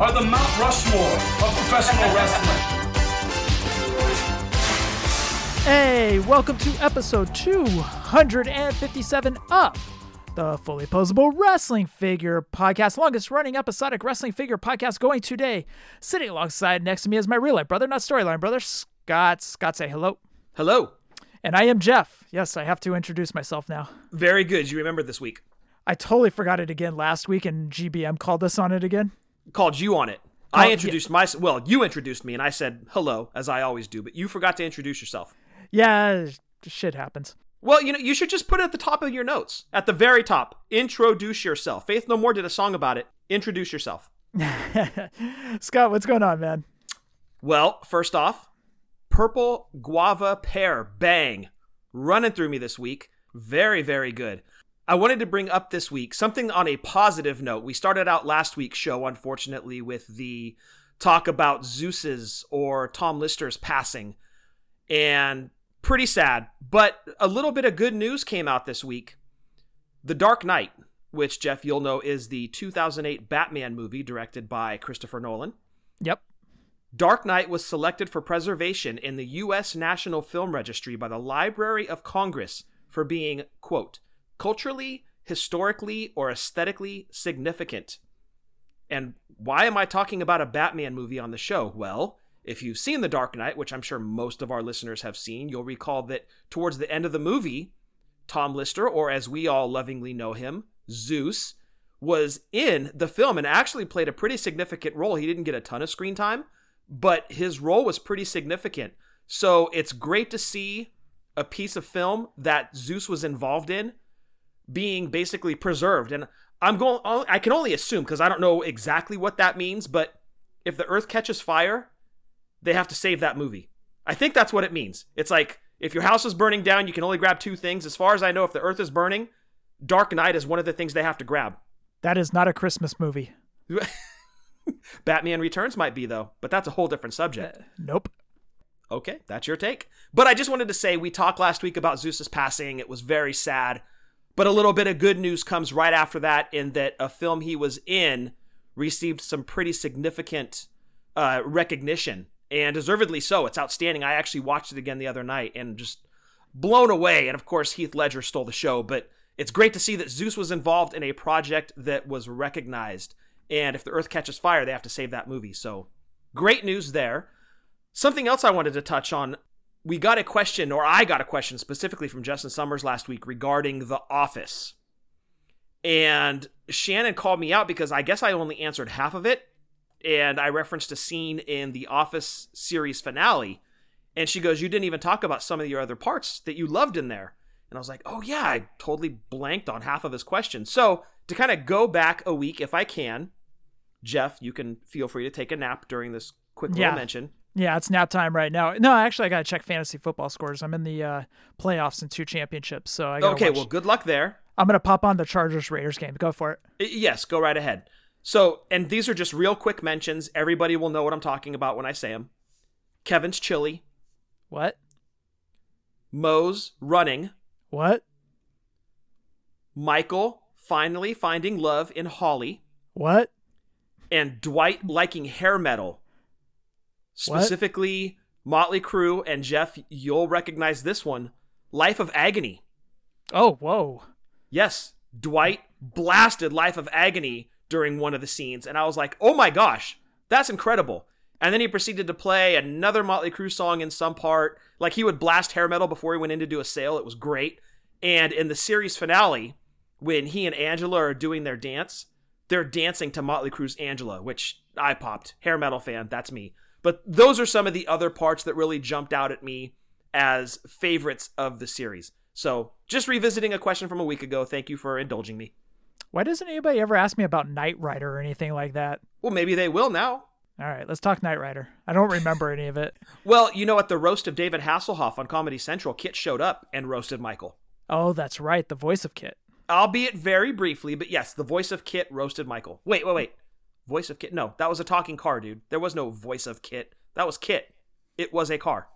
are the Mount Rushmore of professional wrestling. Hey, welcome to episode 257 of the Fully Poseable Wrestling Figure Podcast, longest running episodic wrestling figure podcast going today. Sitting alongside next to me is my real life brother, not storyline brother, Scott. Scott, say hello. Hello. And I am Jeff. Yes, I have to introduce myself now. Very good. You remember this week. I totally forgot it again last week, and GBM called us on it again. Called you on it. Oh, I yeah. introduced myself. Well, you introduced me, and I said hello, as I always do, but you forgot to introduce yourself. Yeah, shit happens. Well, you know, you should just put it at the top of your notes. At the very top. Introduce yourself. Faith No More did a song about it. Introduce yourself. Scott, what's going on, man? Well, first off, purple guava pear. Bang. Running through me this week. Very, very good. I wanted to bring up this week something on a positive note. We started out last week's show, unfortunately, with the talk about Zeus's or Tom Lister's passing. And pretty sad. But a little bit of good news came out this week. The Dark Knight, which, Jeff, you'll know is the 2008 Batman movie directed by Christopher Nolan. Yep. Dark Knight was selected for preservation in the U.S. National Film Registry by the Library of Congress for being, quote, culturally, historically, or aesthetically significant. And why am I talking about a Batman movie on the show? Well, if you've seen The Dark Knight, which I'm sure most of our listeners have seen, you'll recall that towards the end of the movie, Tom Lister, or as we all lovingly know him, Zeus, was in the film and actually played a pretty significant role. He didn't get a ton of screen time, but his role was pretty significant. So it's great to see a piece of film that Zeus was involved in being basically preserved. And I'm going, I can only assume because I don't know exactly what that means, but if the earth catches fire, they have to save that movie. I think that's what it means. It's like if your house is burning down, you can only grab two things. As far as I know, if the earth is burning, Dark Knight is one of the things they have to grab. That is not a Christmas movie. Batman Returns might be, though, but that's a whole different subject. Uh, nope. Okay, that's your take. But I just wanted to say we talked last week about Zeus's passing. It was very sad. But a little bit of good news comes right after that in that a film he was in received some pretty significant uh, recognition and deservedly so. It's outstanding. I actually watched it again the other night and just blown away. And of course, Heath Ledger stole the show, but it's great to see that Zeus was involved in a project that was recognized. And if the Earth catches fire, they have to save that movie. So great news there. Something else I wanted to touch on. We got a question, or I got a question specifically from Justin Summers last week regarding The Office. And Shannon called me out because I guess I only answered half of it. And I referenced a scene in the Office series finale. And she goes, You didn't even talk about some of your other parts that you loved in there. And I was like, Oh, yeah, I totally blanked on half of his question. So to kind of go back a week, if I can, Jeff, you can feel free to take a nap during this quick little Yeah. mention. Yeah, it's nap time right now. No, actually, I gotta check fantasy football scores. I'm in the uh, playoffs and two championships, so I Okay, watch- well, good luck there. I'm gonna pop on the Chargers Raiders game. Go for it. Yes, go right ahead. So, and these are just real quick mentions. Everybody will know what I'm talking about when I say them. Kevin's chili, What? Mose running, What? Michael finally finding love in Holly, What? and Dwight liking hair metal. What? Specifically, Motley Crue and Jeff, you'll recognize this one Life of Agony. Oh, whoa. Yes, Dwight blasted Life of Agony during one of the scenes, and I was like, oh my gosh, that's incredible. And then he proceeded to play another Motley Crue song in some part. Like he would blast hair metal before he went in to do a sale. It was great. And in the series finale, when he and Angela are doing their dance, they're dancing to Motley Crue's Angela, which I popped. Hair metal fan, that's me. But those are some of the other parts that really jumped out at me as favorites of the series. So, just revisiting a question from a week ago. Thank you for indulging me. Why doesn't anybody ever ask me about Knight Rider or anything like that? Well, maybe they will now. All right, let's talk Knight Rider. I don't remember any of it. Well, you know, at the roast of David Hasselhoff on Comedy Central, KITT showed up and roasted Michael. Oh, that's right, the voice of KITT. Albeit very briefly, but yes, the voice of KITT roasted Michael. Wait, wait, wait. Voice of KITT? No, that was a talking car, dude. There was no voice of KITT. That was KITT. It was a car.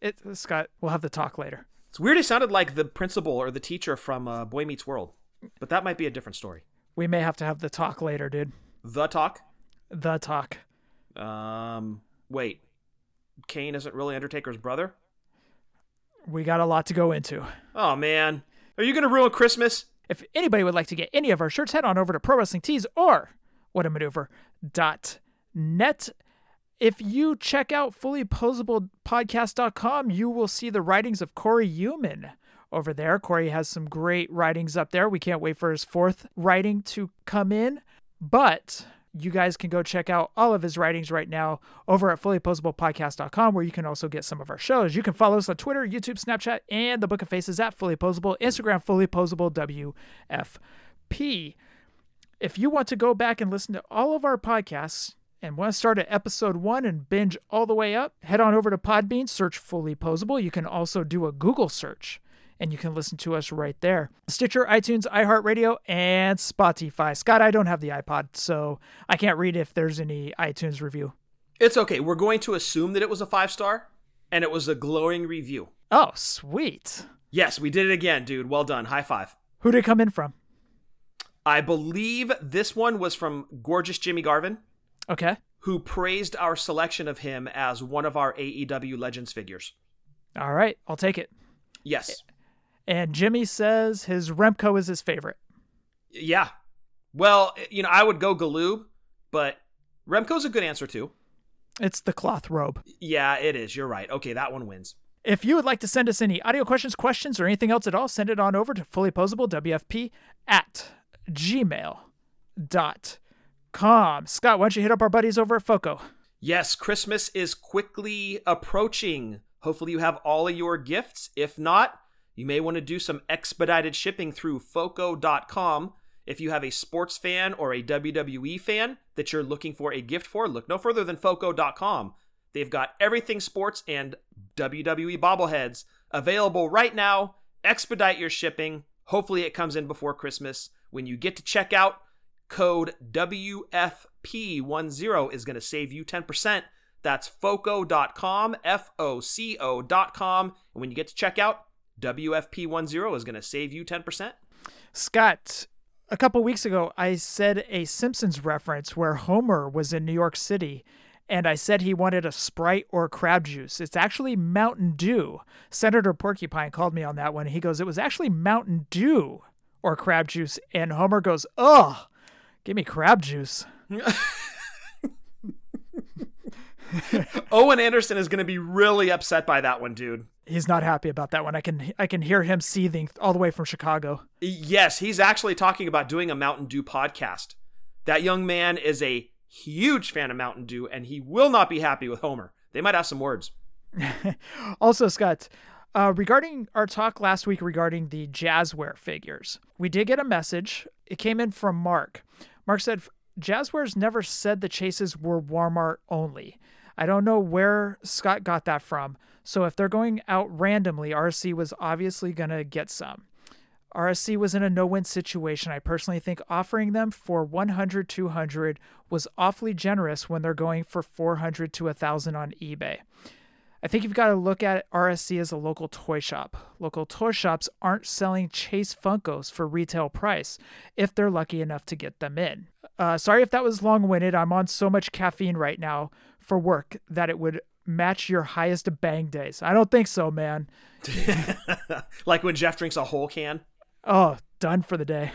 It, Scott, we'll have the talk later. It's weird. It sounded like the principal or the teacher from uh, Boy Meets World, but that might be a different story. We may have to have the talk later, dude. The talk. The talk. Um, wait. Kane isn't really Undertaker's brother. We got a lot to go into. Oh man, are you gonna ruin Christmas? If anybody would like to get any of our shirts, head on over to Pro Wrestling Tees or whatamaneuver.net. If you check out fullyposeablepodcast.com, you will see the writings of Corey Human over there. Corey has some great writings up there. We can't wait for his fourth writing to come in. But you guys can go check out all of his writings right now over at fullyposeablepodcast.com, where you can also get some of our shows. You can follow us on Twitter, YouTube, Snapchat, and the Book of Faces at Fully Poseable, Instagram, Fully Poseable WFP. If you want to go back and listen to all of our podcasts and want to start at episode one and binge all the way up, head on over to Podbean, search Fully Poseable. You can also do a Google search and you can listen to us right there. Stitcher, iTunes, iHeartRadio, and Spotify. Scott, I don't have the iPod, so I can't read if there's any iTunes review. It's okay. We're going to assume that it was a five star and it was a glowing review. Oh, sweet. Yes, we did it again, dude. Well done. High five. Who did it come in from? I believe this one was from gorgeous Jimmy Garvin. Okay. Who praised our selection of him as one of our AEW Legends figures. All right, I'll take it. Yes. And Jimmy says his Remco is his favorite. Yeah. Well, you know, I would go Galoob, but Remco's a good answer too. It's the cloth robe. Yeah, it is. You're right. Okay, that one wins. If you would like to send us any audio questions, questions, or anything else at all, send it on over to fullyposeablewfp at gmail.com. Scott, why don't you hit up our buddies over at FOCO? Yes, Christmas is quickly approaching. Hopefully, you have all of your gifts. If not, you may want to do some expedited shipping through FOCO.com. If you have a sports fan or a WWE fan that you're looking for a gift for, look no further than FOCO.com. They've got everything sports and WWE bobbleheads available right now. Expedite your shipping. Hopefully, it comes in before Christmas. When you get to checkout, code WFP10 is going to save you 10%. That's foco.com, F O C O.com. And when you get to checkout, WFP10 is going to save you 10%. Scott, a couple weeks ago, I said a Simpsons reference where Homer was in New York City and I said he wanted a Sprite or crab juice. It's actually Mountain Dew. Senator Porcupine called me on that one. He goes, It was actually Mountain Dew or crab juice. And Homer goes, Ugh, give me crab juice. Owen Anderson is going to be really upset by that one, dude. He's not happy about that one. I can I can hear him seething all the way from Chicago. Yes, he's actually talking about doing a Mountain Dew podcast. That young man is a huge fan of Mountain Dew, and he will not be happy with Homer. They might have some words. also, Scott, uh, regarding our talk last week regarding the Jazzware figures, we did get a message. It came in from Mark. Mark said Jazzware's never said the chases were Walmart only. I don't know where Scott got that from. So if they're going out randomly, RSC was obviously going to get some. RSC was in a no-win situation. I personally think offering them for 100 200 was awfully generous when they're going for 400 to 1000 on eBay. I think you've got to look at RSC as a local toy shop. Local toy shops aren't selling Chase Funkos for retail price if they're lucky enough to get them in. Uh, sorry if that was long winded. I'm on so much caffeine right now for work that it would match your highest bang days. I don't think so, man. like when Jeff drinks a whole can? Oh, done for the day.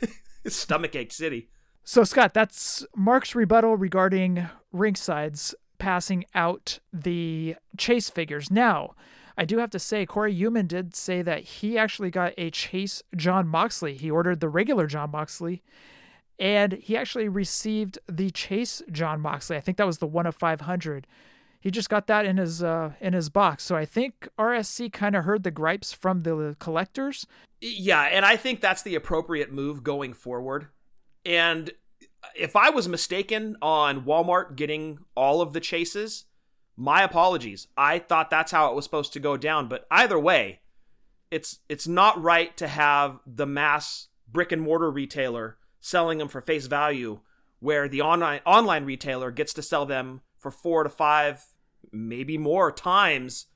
Stomachache City. So, Scott, that's Mark's rebuttal regarding Ringside's passing out the chase figures. Now, I do have to say, Corey Human did say that he actually got a Chase Jon Moxley. He ordered the regular Jon Moxley, and he actually received the Chase Jon Moxley. I think that was the one of 500. He just got that in his uh, in his box. So I think RSC kind of heard the gripes from the collectors. Yeah, and I think that's the appropriate move going forward. And if I was mistaken on Walmart getting all of the chases, my apologies. I thought that's how it was supposed to go down, but either way, it's it's not right to have the mass brick and mortar retailer selling them for face value where the online online retailer gets to sell them for 4 to 5 maybe more times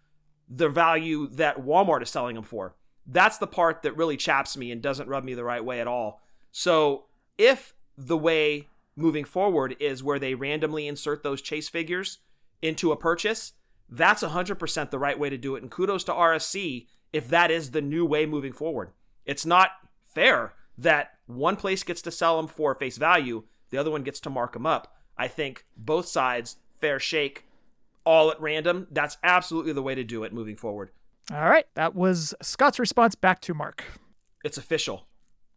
the value that Walmart is selling them for. That's the part that really chaps me and doesn't rub me the right way at all. So, if the way moving forward is where they randomly insert those chase figures into a purchase, that's 100% the right way to do it. And kudos to RSC if that is the new way moving forward. It's not fair that one place gets to sell them for face value, the other one gets to mark them up. I think both sides, fair shake, all at random. That's absolutely the way to do it moving forward. All right. That was Scott's response back to Mark. It's official.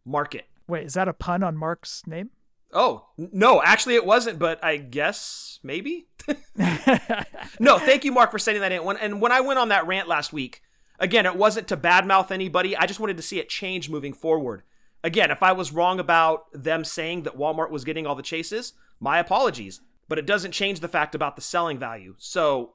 Mark it. Wait, is that a pun on Mark's name? Oh, no, actually it wasn't, but I guess maybe. no, thank you, Mark, for sending that in. When, and when I went on that rant last week, again, it wasn't to badmouth anybody. I just wanted to see it change moving forward. Again, if I was wrong about them saying that Walmart was getting all the chases, my apologies. But it doesn't change the fact about the selling value. So,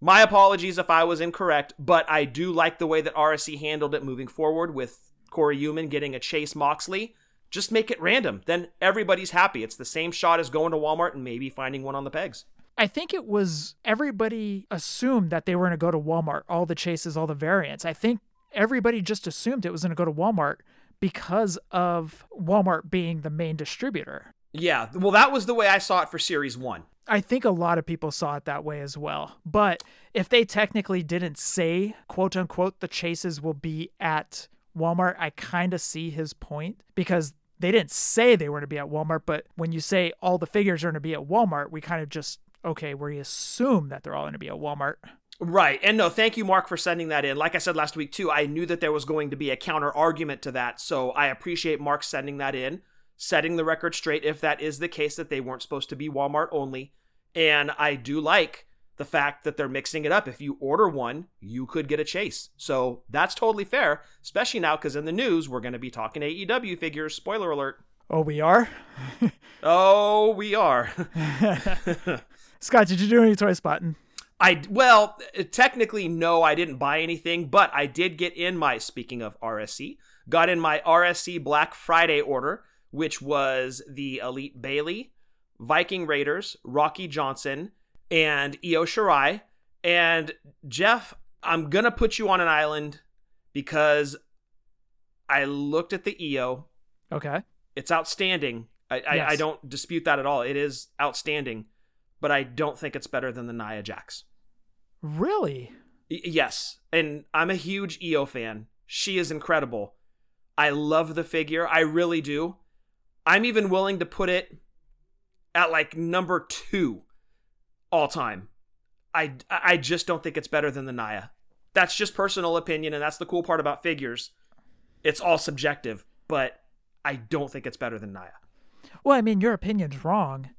my apologies if I was incorrect, but I do like the way that RSC handled it moving forward with Corey Human getting a Chase Moxley. Just make it random. Then everybody's happy. It's the same shot as going to Walmart and maybe finding one on the pegs. I think it was everybody assumed that they were going to go to Walmart, all the chases, all the variants. I think everybody just assumed it was going to go to Walmart because of Walmart being the main distributor. Yeah, well, that was the way I saw it for Series 1. I think a lot of people saw it that way as well. But if they technically didn't say, quote unquote, the chases will be at Walmart, I kind of see his point because they didn't say they were going to be at Walmart. But when you say all the figures are going to be at Walmart, we kind of just, okay, we assume that they're all going to be at Walmart. Right. And no, thank you, Mark, for sending that in. Like I said last week, too, I knew that there was going to be a counter argument to that. So I appreciate Mark sending that in, setting the record straight if that is the case that they weren't supposed to be Walmart only. And I do like the fact that they're mixing it up. If you order one, you could get a chase. So that's totally fair, especially now because in the news, we're going to be talking AEW figures. Spoiler alert. Oh, we are? oh, we are. Scott, did you do any toy spotting? I well, technically no, I didn't buy anything, but I did get in my speaking of RSC, got in my RSC Black Friday order, which was the Elite Bayley, Viking Raiders, Rocky Johnson, and Io Shirai. And Jeff, I'm gonna put you on an island because I looked at the Io. Okay. It's outstanding. I, yes. I, I don't dispute that at all. It is outstanding, but I don't think it's better than the Nia Jax. Really? Y- yes. And I'm a huge Io fan. She is incredible. I love the figure. I really do. I'm even willing to put it at like number two all time. I, I just don't think it's better than the Nia. That's just personal opinion, and that's the cool part about figures. It's all subjective, but I don't think it's better than Nia. Well, I mean, your opinion's wrong.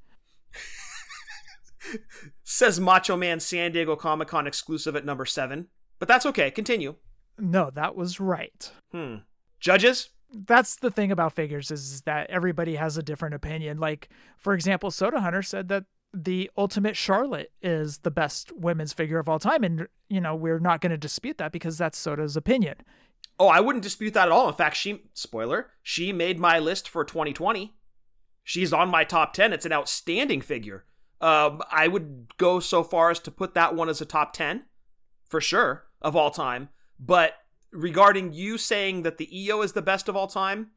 Says Macho Man San Diego Comic Con exclusive at number seven. But that's okay. Continue. No, that was right. Hmm. Judges? That's the thing about figures is that everybody has a different opinion. Like, for example, Soda Hunter said that the Ultimate Charlotte is the best women's figure of all time. And, you know, we're not going to dispute that because that's Soda's opinion. Oh, I wouldn't dispute that at all. In fact, she, spoiler, she made my list for 2020. She's on my top 10. It's an outstanding figure. Um, I would go so far as to put that one as a top 10 for sure of all time. But regarding you saying that the Io is the best of all time,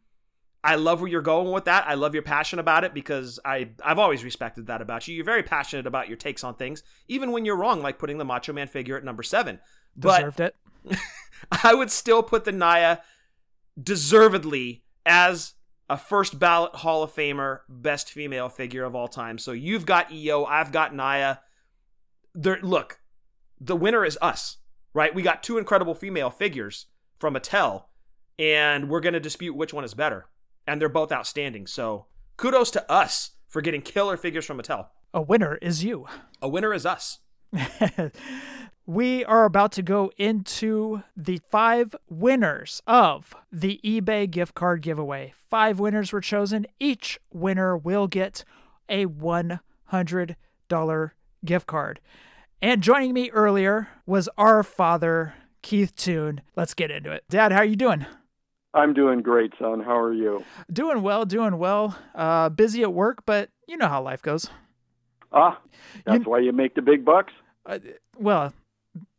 I love where you're going with that. I love your passion about it because I I've always respected that about you. You're very passionate about your takes on things, even when you're wrong, like putting the Macho Man figure at number seven. Deserved but it. I would still put the Nia deservedly as a first ballot Hall of Famer, best female figure of all time. So you've got Io, I've got Nia. There, look, the winner is us, right? We got two incredible female figures from Mattel, and we're going to dispute which one is better. And they're both outstanding. So kudos to us for getting killer figures from Mattel. A winner is you. A winner is us. we are about to go into the five winners of the eBay gift card giveaway. Five winners were chosen. Each winner will get a $100 gift card. And joining me earlier was our father, Keith Toon. Let's get into it. Dad, how are you doing? I'm doing great, son. How are you? Doing well, doing well. Uh, busy at work, but you know how life goes. Ah, that's You- why you make the big bucks. Uh, well,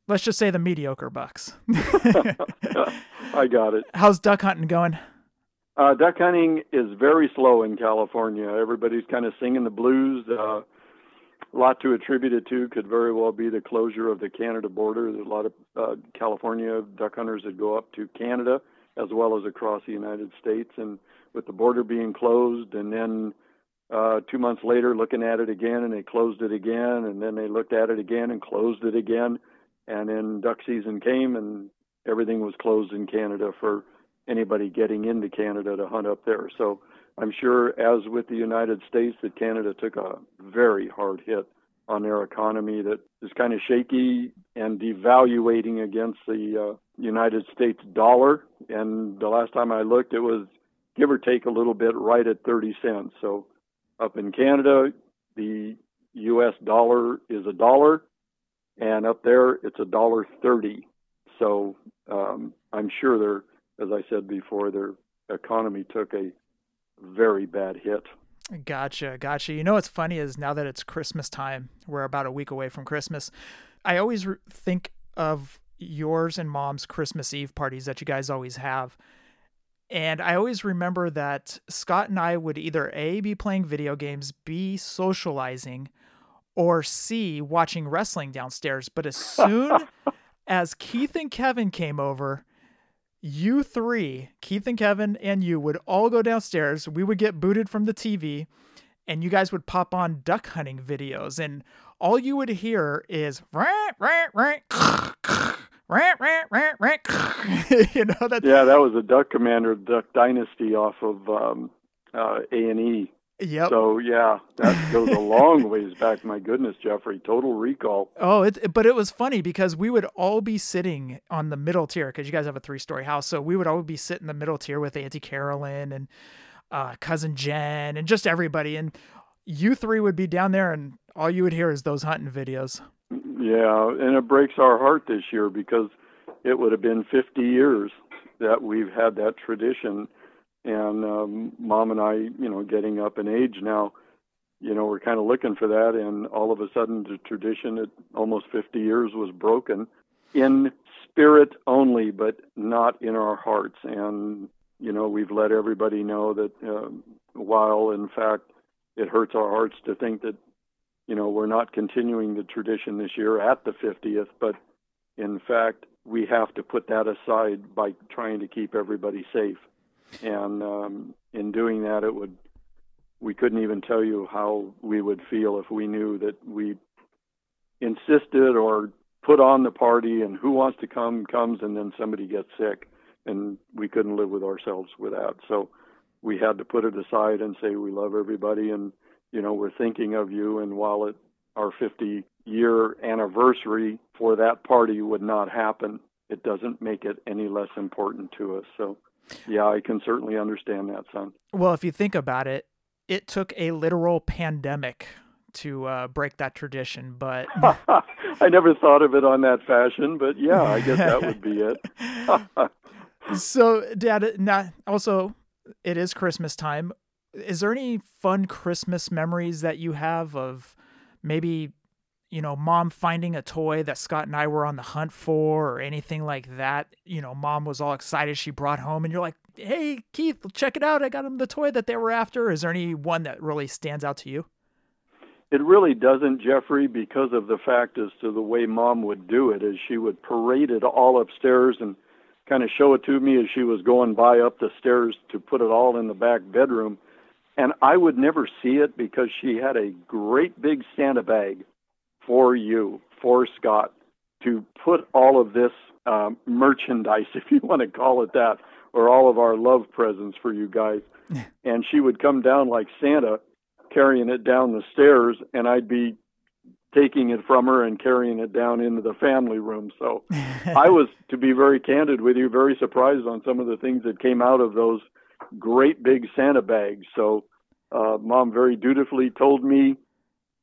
let's just say the mediocre bucks. I got it. How's duck hunting going? Uh, duck hunting is very slow in California. Everybody's kind of singing the blues. Uh, a lot to attribute it to could very well be the closure of the Canada border. There's a lot of uh, California duck hunters that go up to Canada as well as across the United States. And with the border being closed, and then uh, two months later looking at it again, and they closed it again, and then they looked at it again and closed it again. And then duck season came, and everything was closed in Canada for anybody getting into Canada to hunt up there. So I'm sure, as with the United States, that Canada took a very hard hit on their economy that is kind of shaky and devaluating against the uh, United States dollar. And the last time I looked, it was give or take a little bit right at 30 cents. So up in Canada, the U.S. dollar is a dollar, and up there it's a dollar 30. So um, I'm sure they're as I said before, their economy took a very bad hit. Gotcha, gotcha. You know what's funny is now that it's Christmas time, we're about a week away from Christmas. I always re- think of yours and mom's Christmas Eve parties that you guys always have. And I always remember that Scott and I would either A, be playing video games, B, socializing, or C, watching wrestling downstairs. But as soon as Keith and Kevin came over, you three, Keith and Kevin and you, would all go downstairs. We would get booted from the TV, and you guys would pop on duck hunting videos. And all you would hear is rant, rant, rant, rant, rant, rant, rant. you know that. Yeah, that was a Duck Commander Duck Dynasty off of um, uh, A and E. Yep. So yeah, that goes a long ways back. My goodness, Jeffrey, Total Recall. Oh, it, but it was funny because we would all be sitting on the middle tier because you guys have a three story house. So we would all be sitting in the middle tier with Auntie Carolyn and uh, cousin Jen and just everybody. And you three would be down there, and all you would hear is those hunting videos. Yeah, and it breaks our heart this year because it would have been 50 years that we've had that tradition. And um, mom and I, you know, getting up in age now, you know, we're kind of looking for that. And all of a sudden, the tradition at almost 50 years was broken in spirit only, but not in our hearts. And, you know, we've let everybody know that um, while, in fact, it hurts our hearts to think that you know, we're not continuing the tradition this year at the 50th, but in fact, we have to put that aside by trying to keep everybody safe. And um, in doing that, it would, we couldn't even tell you how we would feel if we knew that we insisted or put on the party and who wants to come comes and then somebody gets sick and we couldn't live with ourselves with that. So we had to put it aside and say we love everybody and you know, we're thinking of you. And while it, our 50 year anniversary for that party would not happen, it doesn't make it any less important to us. So, yeah, I can certainly understand that, son. Well, if you think about it, it took a literal pandemic to uh, break that tradition, but I never thought of it on that fashion, but yeah, I guess that would be it. so, Dad, now also it is Christmas time. Is there any fun Christmas memories that you have of maybe, you know, mom finding a toy that Scott and I were on the hunt for or anything like that? You know, mom was all excited she brought home and you're like, hey, Keith, check it out. I got him the toy that they were after. Is there any one that really stands out to you? It really doesn't, Jeffrey, because of the fact as to the way mom would do it, is she would parade it all upstairs and kind of show it to me as she was going by up the stairs to put it all in the back bedroom. And I would never see it because she had a great big Santa bag for you, for Scott, to put all of this um, merchandise, if you want to call it that, or all of our love presents for you guys. and she would come down like Santa carrying it down the stairs, and I'd be taking it from her and carrying it down into the family room. So I was, to be very candid with you, very surprised on some of the things that came out of those great big Santa bags. So uh, mom very dutifully told me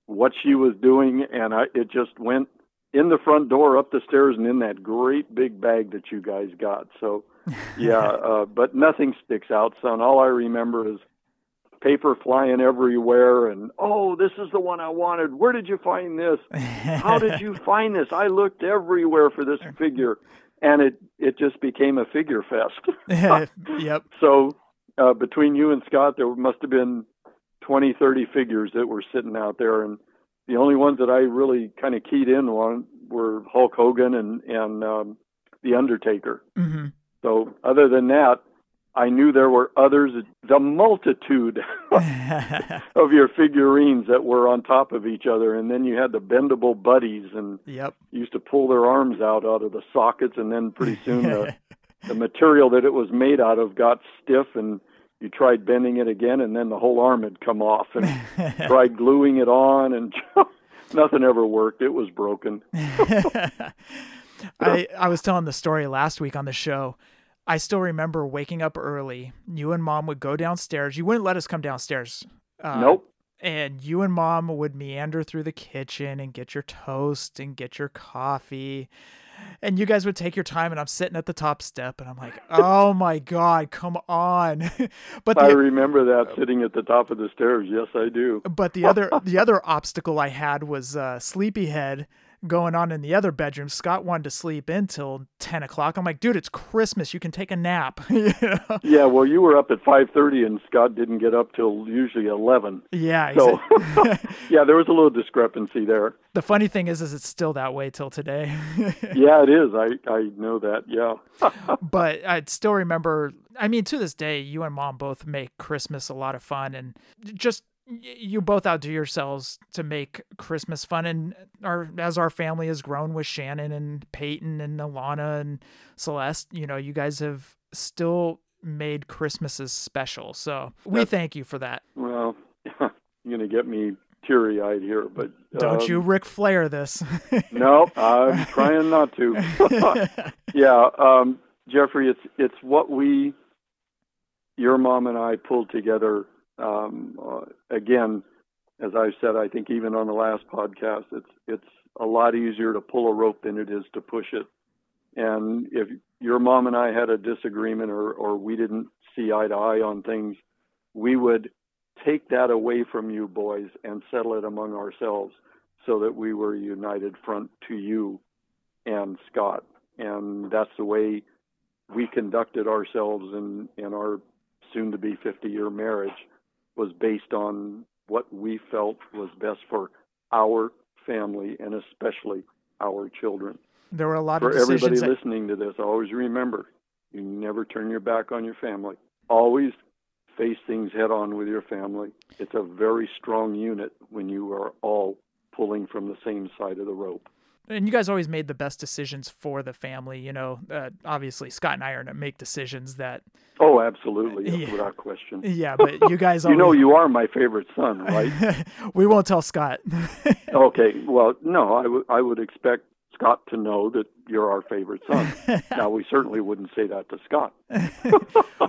what she was doing, and I, it just went in the front door, up the stairs, and in that great big bag that you guys got. So, yeah, uh, but nothing sticks out, son. All I remember is paper flying everywhere, and oh, this is the one I wanted. Where did you find this? How did you find this? I looked everywhere for this figure, and it it just became a figure fest. yep. So, uh, between you and Scott, there must have been 20, 30 figures that were sitting out there, and the only ones that I really kind of keyed in on were Hulk Hogan and and um, the Undertaker. Mm-hmm. So other than that, I knew there were others. The multitude of your figurines that were on top of each other, and then you had the bendable buddies, and yep. used to pull their arms out out of the sockets, and then pretty soon the, the material that it was made out of got stiff and you tried bending it again and then the whole arm had come off and tried gluing it on and nothing ever worked. It was broken. I i was telling the story last week on the show. I still remember waking up early. You and mom would go downstairs. You wouldn't let us come downstairs uh, nope. and you and mom would meander through the kitchen and get your toast and get your coffee and you guys would take your time and I'm sitting at the top step and I'm like, "Oh my god, come on." but the, I remember that sitting at the top of the stairs. Yes, I do. But the other the other obstacle I had was uh, sleepyhead going on in the other bedroom. Scott wanted to sleep until ten o'clock. I'm like, dude, it's Christmas. You can take a nap. you know? Yeah, well, you were up at five thirty, and Scott didn't get up till usually eleven. Yeah. So, yeah, there was a little discrepancy there. The funny thing is, is it's still that way till today. yeah, it is. I I know that. Yeah. but I still remember. I mean, to this day, you and mom both make Christmas a lot of fun, and just you both outdo yourselves to make Christmas fun. And our as our family has grown with Shannon and Peyton and Alana and Celeste, you know, you guys have still made Christmases special. So we That's, thank you for that. Well, you're gonna get me teary eyed here, but don't um, you Ric Flair this? no, I'm trying not to. yeah, um, Jeffrey, it's it's what we, your mom and I pulled together um, uh, again, as I said, I think even on the last podcast, it's it's a lot easier to pull a rope than it is to push it. And if your mom and I had a disagreement or or we didn't see eye to eye on things, we would take that away from you boys and settle it among ourselves so that we were a united front to you and Scott. And that's the way we conducted ourselves in, in our soon to be 50 year marriage was based on what we felt was best for our family and especially our children. There were a lot for of decisions. For everybody that... listening to this. Always remember, you never turn your back on your family. Always face things head on with your family. It's a very strong unit when you are all pulling from the same side of the rope and you guys always made the best decisions for the family. You know, uh, obviously Scott and I are going to make decisions that. Oh, absolutely, yeah. without question. Yeah, but you guys. Always... you know, you are my favorite son, right? we won't tell Scott. okay, well, no, I, w- I would expect Scott to know that you're our favorite son. now, we certainly wouldn't say that to Scott.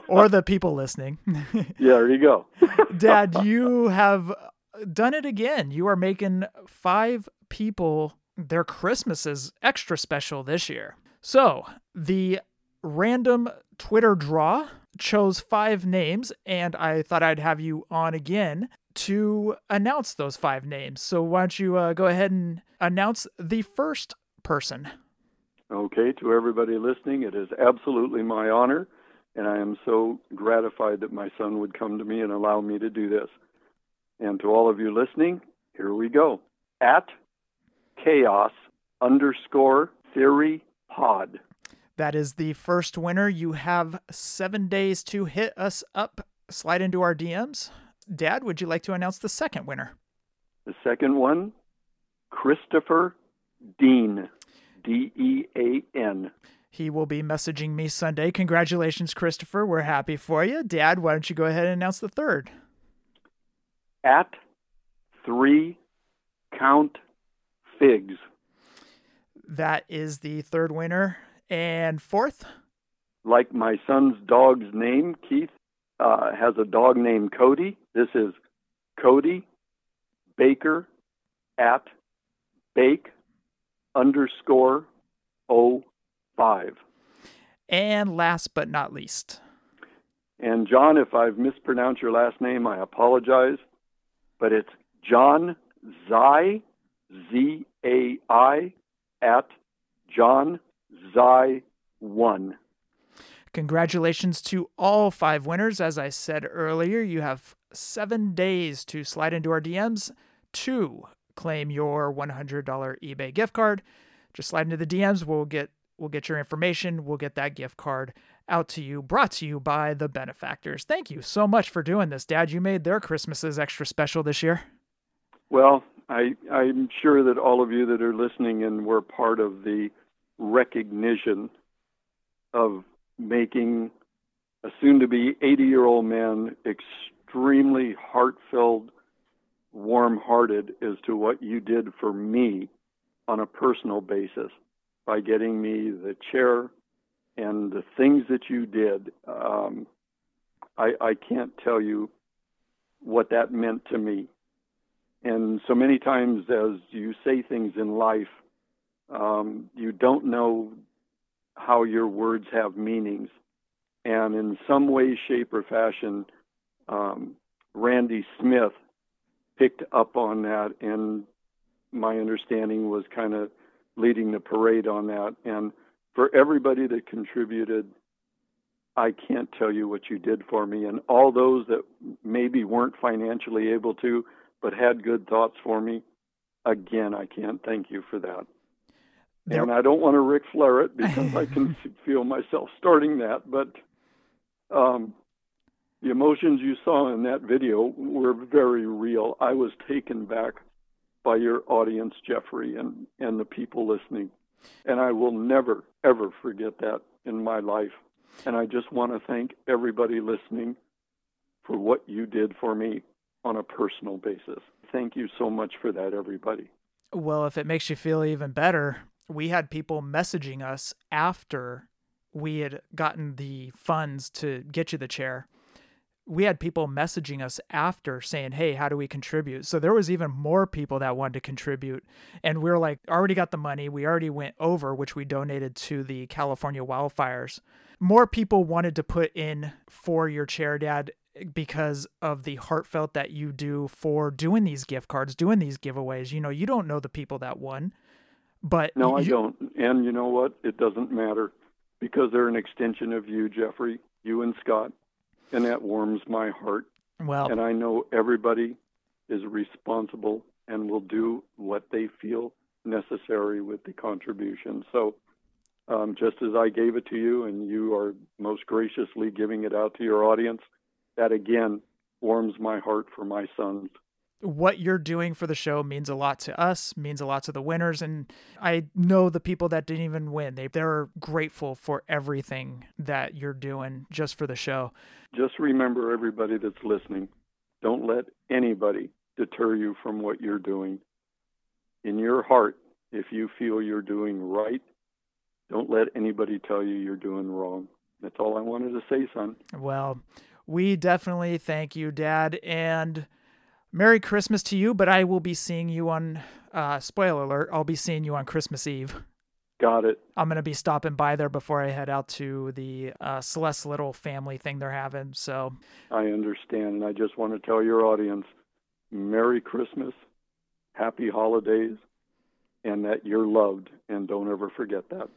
or the people listening. yeah, there you go. Dad, you have done it again. You are making five people their Christmas is extra special this year. So, the random Twitter draw chose five names, and I thought I'd have you on again to announce those five names. So, why don't you uh, go ahead and announce the first person? Okay, to everybody listening, it is absolutely my honor, and I am so gratified that my son would come to me and allow me to do this. And to all of you listening, here we go. At chaos underscore theory pod. That is the first winner. You have seven days to hit us up, slide into our DMs. Dad, would you like to announce the second winner? The second one, Christopher Dean, D E A N. He will be messaging me Sunday. Congratulations, Christopher. We're happy for you. Dad, why don't you go ahead and announce the third? At three count Figs. That is the third winner. And fourth? Like my son's dog's name, Keith uh, has a dog named Cody. This is Cody Baker at bake underscore o five. And last but not least. And John, if I've mispronounced your last name, I apologize, but it's John Zai, Z A I, at John Zai 1. Congratulations to all five winners. As I said earlier, you have seven days to slide into our DMs to claim your $100 eBay gift card. Just slide into the DMs. We'll get we'll get your information. We'll get that gift card out to you. Brought to you by the benefactors. Thank you so much for doing this, Dad. You made their Christmases extra special this year. Well, I I'm sure that all of you that are listening and were part of the recognition of making a soon to be 80 year old man extremely heartfelt, warm hearted as to what you did for me on a personal basis by getting me the chair and the things that you did. Um, I, I can't tell you what that meant to me. And so many times, as you say things in life, um, you don't know how your words have meanings. And in some way, shape, or fashion, um, Randy Smith picked up on that, and my understanding was kind of leading the parade on that. And for everybody that contributed, I can't tell you what you did for me. And all those that maybe weren't financially able to, but had good thoughts for me, again, I can't thank you for that. There... And I don't want to Ric Flair it because I can feel myself starting that, but um, the emotions you saw in that video were very real. I was taken back by your audience, Jeffrey, and, and the people listening. And I will never, ever forget that in my life. And I just want to thank everybody listening for what you did for me on a personal basis. Thank you so much for that, everybody. Well, if it makes you feel even better, we had people messaging us after we had gotten the funds to get you the chair. We had people messaging us after saying, Hey, how do we contribute? So there was even more people that wanted to contribute. And we are like, already got the money. We already went over, which we donated to the California wildfires. More people wanted to put in for your chair, Dad, because of the heartfelt that you do for doing these gift cards, doing these giveaways. You know, you don't know the people that won. But no, you, I don't. And you know what? It doesn't matter because they're an extension of you, Jeffrey, you and Scott, and that warms my heart. Well, and I know everybody is responsible and will do what they feel necessary with the contribution. So, um, just as I gave it to you, and you are most graciously giving it out to your audience, that again warms my heart for my sons what you're doing for the show means a lot to us, means a lot to the winners. And I know the people that didn't even win, they, they're grateful for everything that you're doing just for the show. Just remember, everybody that's listening, don't let anybody deter you from what you're doing. In your heart, if you feel you're doing right, don't let anybody tell you you're doing wrong. That's all I wanted to say, son. Well, we definitely thank you, Dad. And Merry Christmas to you, but I will be seeing you on, uh, spoiler alert, I'll be seeing you on Christmas Eve. Got it. I'm going to be stopping by there before I head out to the uh, Celeste Little family thing they're having. So I understand. And I just want to tell your audience Merry Christmas, Happy Holidays, and that you're loved. And don't ever forget that.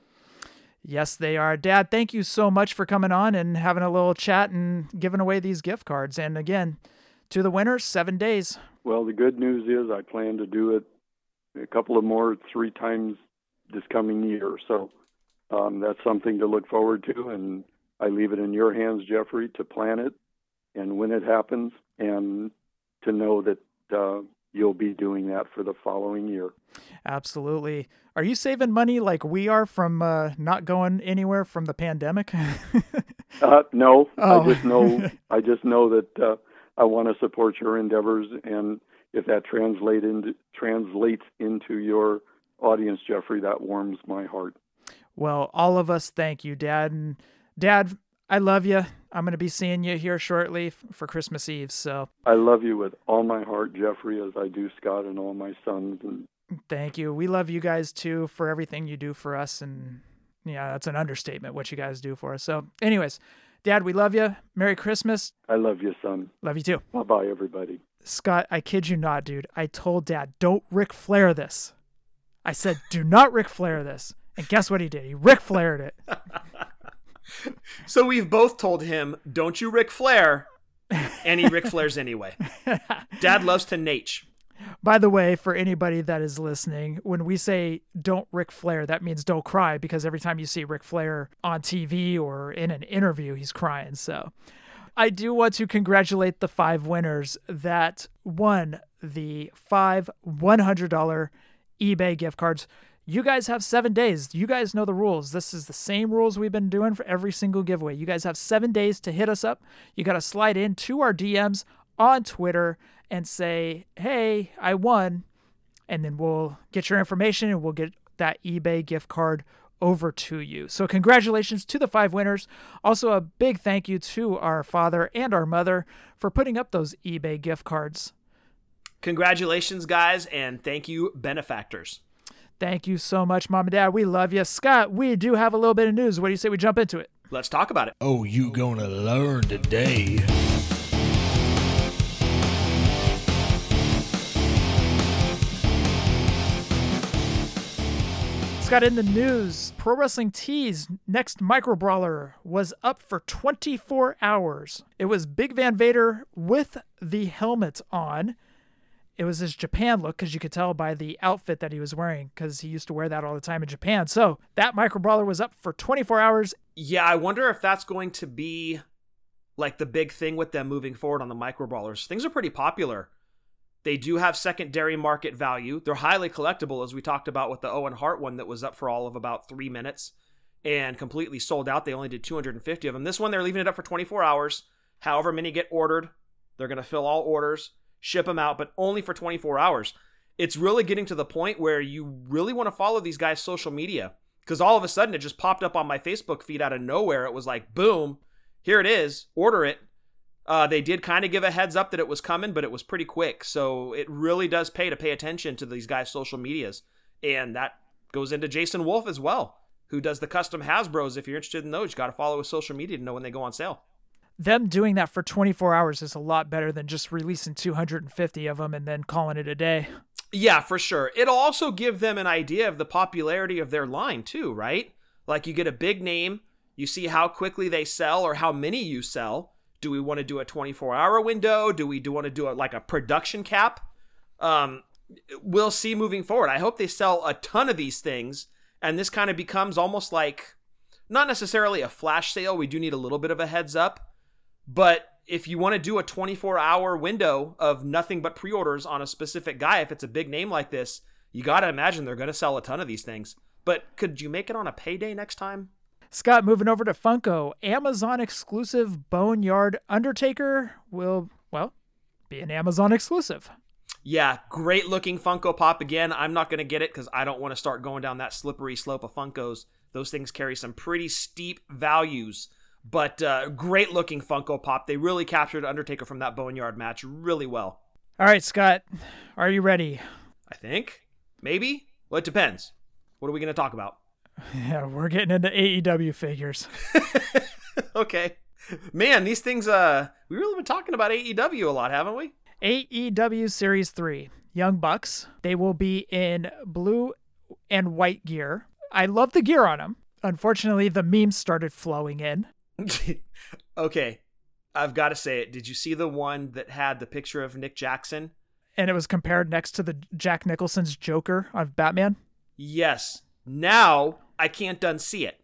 Yes, they are. Dad, thank you so much for coming on and having a little chat and giving away these gift cards. And again, to the winners, seven days. Well, the good news is I plan to do it a couple of more, three times this coming year. So um, that's something to look forward to. And I leave it in your hands, Jeffrey, to plan it and when it happens and to know that uh, you'll be doing that for the following year. Absolutely. Are you saving money like we are from uh, not going anywhere from the pandemic? uh, no, oh. I just know I just know that uh, I want to support your endeavors, and if that translate into, translates into your audience, Jeffrey, that warms my heart. Well, all of us thank you, Dad. And Dad, I love you. I'm going to be seeing you here shortly for Christmas Eve. So I love you with all my heart, Jeffrey, as I do Scott and all my sons. And thank you. We love you guys too for everything you do for us. And yeah, that's an understatement what you guys do for us. So, anyways, Dad, we love you. Merry Christmas. I love you, son. Love you too. Bye bye, everybody. Scott, I kid you not, dude. I told Dad, don't Ric Flair this. I said, do not Ric Flair this. And guess what he did? He Ric Flaired it. so we've both told him, don't you Ric Flair. And he Ric Flairs anyway. Dad loves to Nate. By the way, for anybody that is listening, when we say don't Ric Flair, that means don't cry because every time you see Ric Flair on TV or in an interview, he's crying. So I do want to congratulate the five winners that won the five $100 eBay gift cards. You guys have seven days. You guys know the rules. This is the same rules we've been doing for every single giveaway. You guys have seven days to hit us up. You got to slide into our DMs on Twitter and say, hey, I won. And then we'll get your information and we'll get that eBay gift card over to you. So, congratulations to the five winners. Also, a big thank you to our father and our mother for putting up those eBay gift cards. Congratulations, guys, and thank you, benefactors. Thank you so much, Mom and Dad. We love you. Scott, we do have a little bit of news. What do you say we jump into it? Let's talk about it. Oh, you gonna learn today. Scott, in the news, Pro Wrestling Tees next micro brawler was up for 24 hours. It was Big Van Vader with the helmet on. It was his Japan look because you could tell by the outfit that he was wearing because he used to wear that all the time in Japan. So that micro brawler was up for 24 hours. Yeah, I wonder if that's going to be like the big thing with them moving forward on the micro brawlers. Things are pretty popular. They do have secondary market value. They're highly collectible, as we talked about with the Owen Hart one that was up for all of about three minutes and completely sold out. They only did 250 of them. This one, they're leaving it up for 24 hours. However many get ordered, they're going to fill all orders, ship them out, but only for 24 hours. It's really getting to the point where you really want to follow these guys' social media because all of a sudden it just popped up on my Facebook feed out of nowhere. It was like, boom, here it is, order it. Uh, they did kind of give a heads up that it was coming, but it was pretty quick. So it really does pay to pay attention to these guys' social medias. And that goes into Jason Wolf as well, who does the custom Hasbros. If you're interested in those, you got to follow his social media to know when they go on sale. Them doing that for 24 hours is a lot better than just releasing 250 of them and then calling it a day. Yeah, for sure. It'll also give them an idea of the popularity of their line, too, right? Like you get a big name, you see how quickly they sell or how many you sell do we want to do a 24 hour window? Do we do want to do a, like a production cap? Um, we'll see moving forward. I hope they sell a ton of these things, and this kind of becomes almost like not necessarily a flash sale. We do need a little bit of a heads up, but if you want to do a 24 hour window of nothing but pre orders on a specific guy, if it's a big name like this, you got to imagine they're going to sell a ton of these things. But could you make it on a payday next time? Scott, moving over to Funko, Amazon exclusive Boneyard Undertaker will, well, be an Amazon exclusive. Yeah, great looking Funko Pop. Again, I'm not going to get it because I don't want to start going down that slippery slope of Funkos. Those things carry some pretty steep values, but uh, great looking Funko Pop. They really captured Undertaker from that Boneyard match really well. All right, Scott, are you ready? I think. Maybe. Well, it depends. What are we going to talk about? Yeah, we're getting into AEW figures. okay. Man, these things uh we really been talking about AEW a lot, haven't we? AEW Series 3, Young Bucks. They will be in blue and white gear. I love the gear on them. Unfortunately, the memes started flowing in. okay. I've got to say it. Did you see the one that had the picture of Nick Jackson? And it was compared next to the Jack Nicholson's Joker of Batman? Yes. Now I can't unsee it.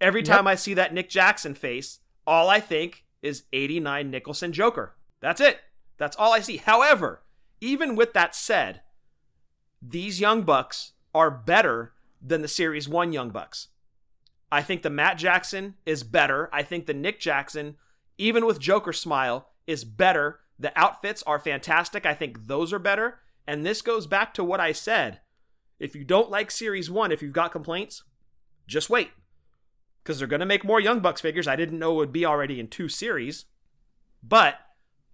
Every time yep. I see that Nick Jackson face, all I think is 89 Nicholson Joker. That's it. That's all I see. However, even with that said, these Young Bucks are better than the Series 1 Young Bucks. I think the Matt Jackson is better. I think the Nick Jackson, even with Joker Smile, is better The outfits are fantastic. I think those are better. And this goes back to what I said. If you don't like Series 1, if you've got complaints, just wait. Because they're going to make more Young Bucks figures. I didn't know it would be already in two series. But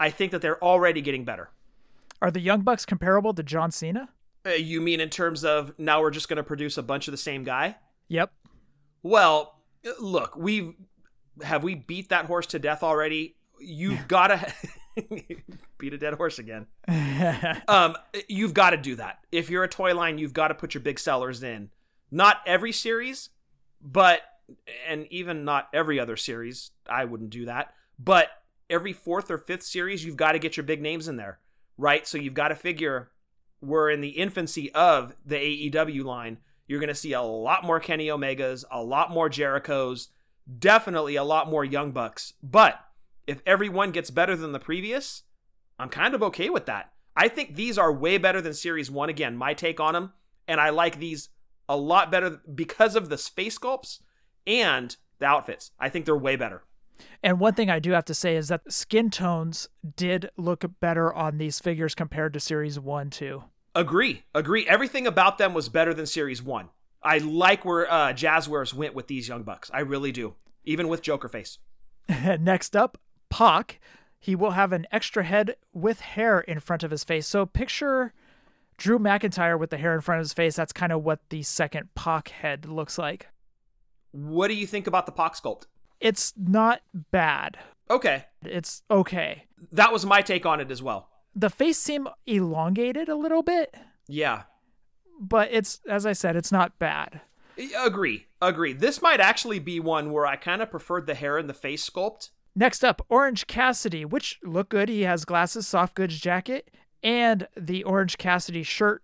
I think that they're already getting better. Are the Young Bucks comparable to John Cena? Uh, you mean in terms of now we're just going to produce a bunch of the same guy? Yep. Well, look, we've have we beat that horse to death already? You've got to beat a dead horse again. um, you've got to do that. If you're a toy line, you've got to put your big sellers in. Not every series, but and even not every other series. I wouldn't do that. But every fourth or fifth series, you've got to get your big names in there, right? So you've got to figure we're in the infancy of the AEW line. You're going to see a lot more Kenny Omegas, a lot more Jerichos, definitely a lot more Young Bucks. But if everyone gets better than the previous, I'm kind of okay with that. I think these are way better than Series 1. Again, my take on them. And I like these a lot better because of the face sculpts and the outfits. I think they're way better. And one thing I do have to say is that the skin tones did look better on these figures compared to Series 1, too. Agree. Agree. Everything about them was better than Series 1. I like where uh, Jazzwares went with these Young Bucks. I really do. Even with Joker face. Next up, Pac. He will have an extra head with hair in front of his face. So picture Drew McIntyre with the hair in front of his face. That's kind of what the second Pac head looks like. What do you think about the Pac sculpt? It's not bad. Okay. It's okay. That was my take on it as well. The face seemed elongated a little bit. Yeah. But it's, as I said, it's not bad. Agree. Agree. This might actually be one where I kind of preferred the hair and the face sculpt. Next up, Orange Cassidy, which look good. He has glasses, soft goods jacket, and the Orange Cassidy shirt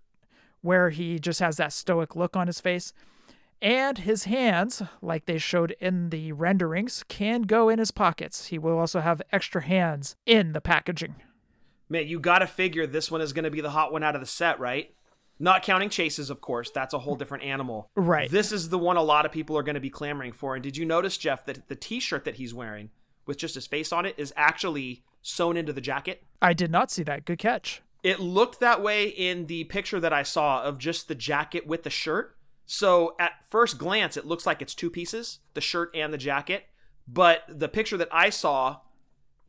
where he just has that stoic look on his face. And his hands, like they showed in the renderings, can go in his pockets. He will also have extra hands in the packaging. Man, you got to figure this one is going to be the hot one out of the set, right? Not counting chases, of course. That's a whole different animal. Right. This is the one a lot of people are going to be clamoring for. And did you notice, Jeff, that the t shirt that he's wearing with just his face on it is actually sewn into the jacket? I did not see that. Good catch. It looked that way in the picture that I saw of just the jacket with the shirt. So at first glance, it looks like it's two pieces the shirt and the jacket. But the picture that I saw,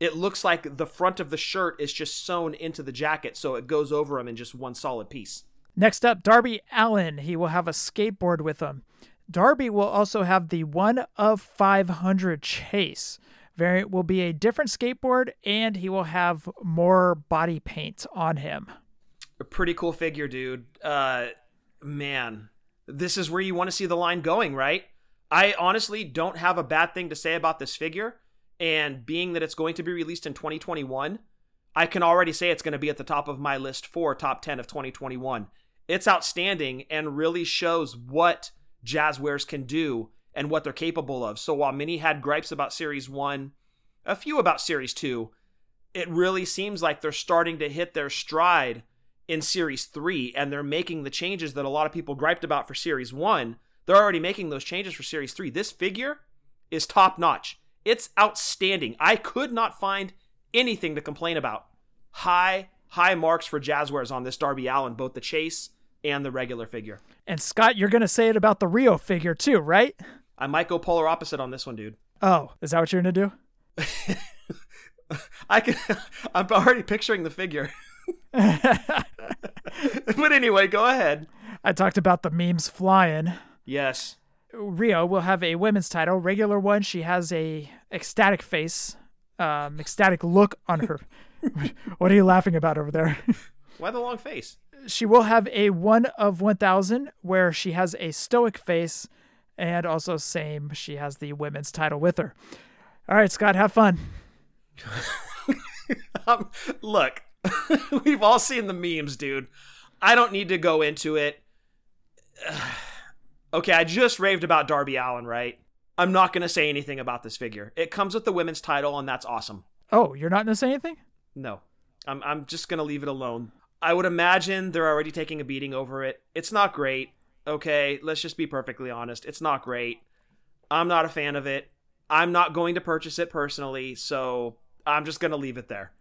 it looks like the front of the shirt is just sewn into the jacket. So it goes over them in just one solid piece. Next up, Darby Allin. He will have a skateboard with him. Darby will also have the 1 of 500 chase. Variant will be a different skateboard, and he will have more body paint on him. A pretty cool figure, dude. Uh, man, this is where you want to see the line going, right? I honestly don't have a bad thing to say about this figure. And being that it's going to be released in 2021, I can already say it's going to be at the top of my list for top 10 of 2021. It's outstanding and really shows what Jazzwares can do and what they're capable of. So while many had gripes about Series 1, a few about Series 2, it really seems like they're starting to hit their stride in Series 3 and they're making the changes that a lot of people griped about for Series 1. They're already making those changes for Series 3. This figure is top notch. It's outstanding. I could not find anything to complain about. High, high marks for Jazzwares on this Darby Allin, both the chase and the regular figure. And Scott, you're going to say it about the Riho figure too, right? I might go polar opposite on this one, dude. Oh, is that what you're going to do? I can I'm already picturing the figure. but anyway, go ahead. I talked about the memes flying. Yes. Riho will have a women's title. Regular one, she has a ecstatic face, um, ecstatic look on her. what are you laughing about over there? Why the long face? She will have a one of 1000 where she has a stoic face and also same she has the women's title with her. All right, Scott, have fun. um, look, we've all seen the memes, dude. I don't need to go into it. okay, I just raved about Darby Allin, right? I'm not going to say anything about this figure. It comes with the women's title, and that's awesome. Oh, you're not going to say anything? No. I'm, I'm just going to leave it alone. I would imagine they're already taking a beating over it. It's not great. Okay, let's just be perfectly honest. It's not great. I'm not a fan of it. I'm not going to purchase it personally, so I'm just going to leave it there.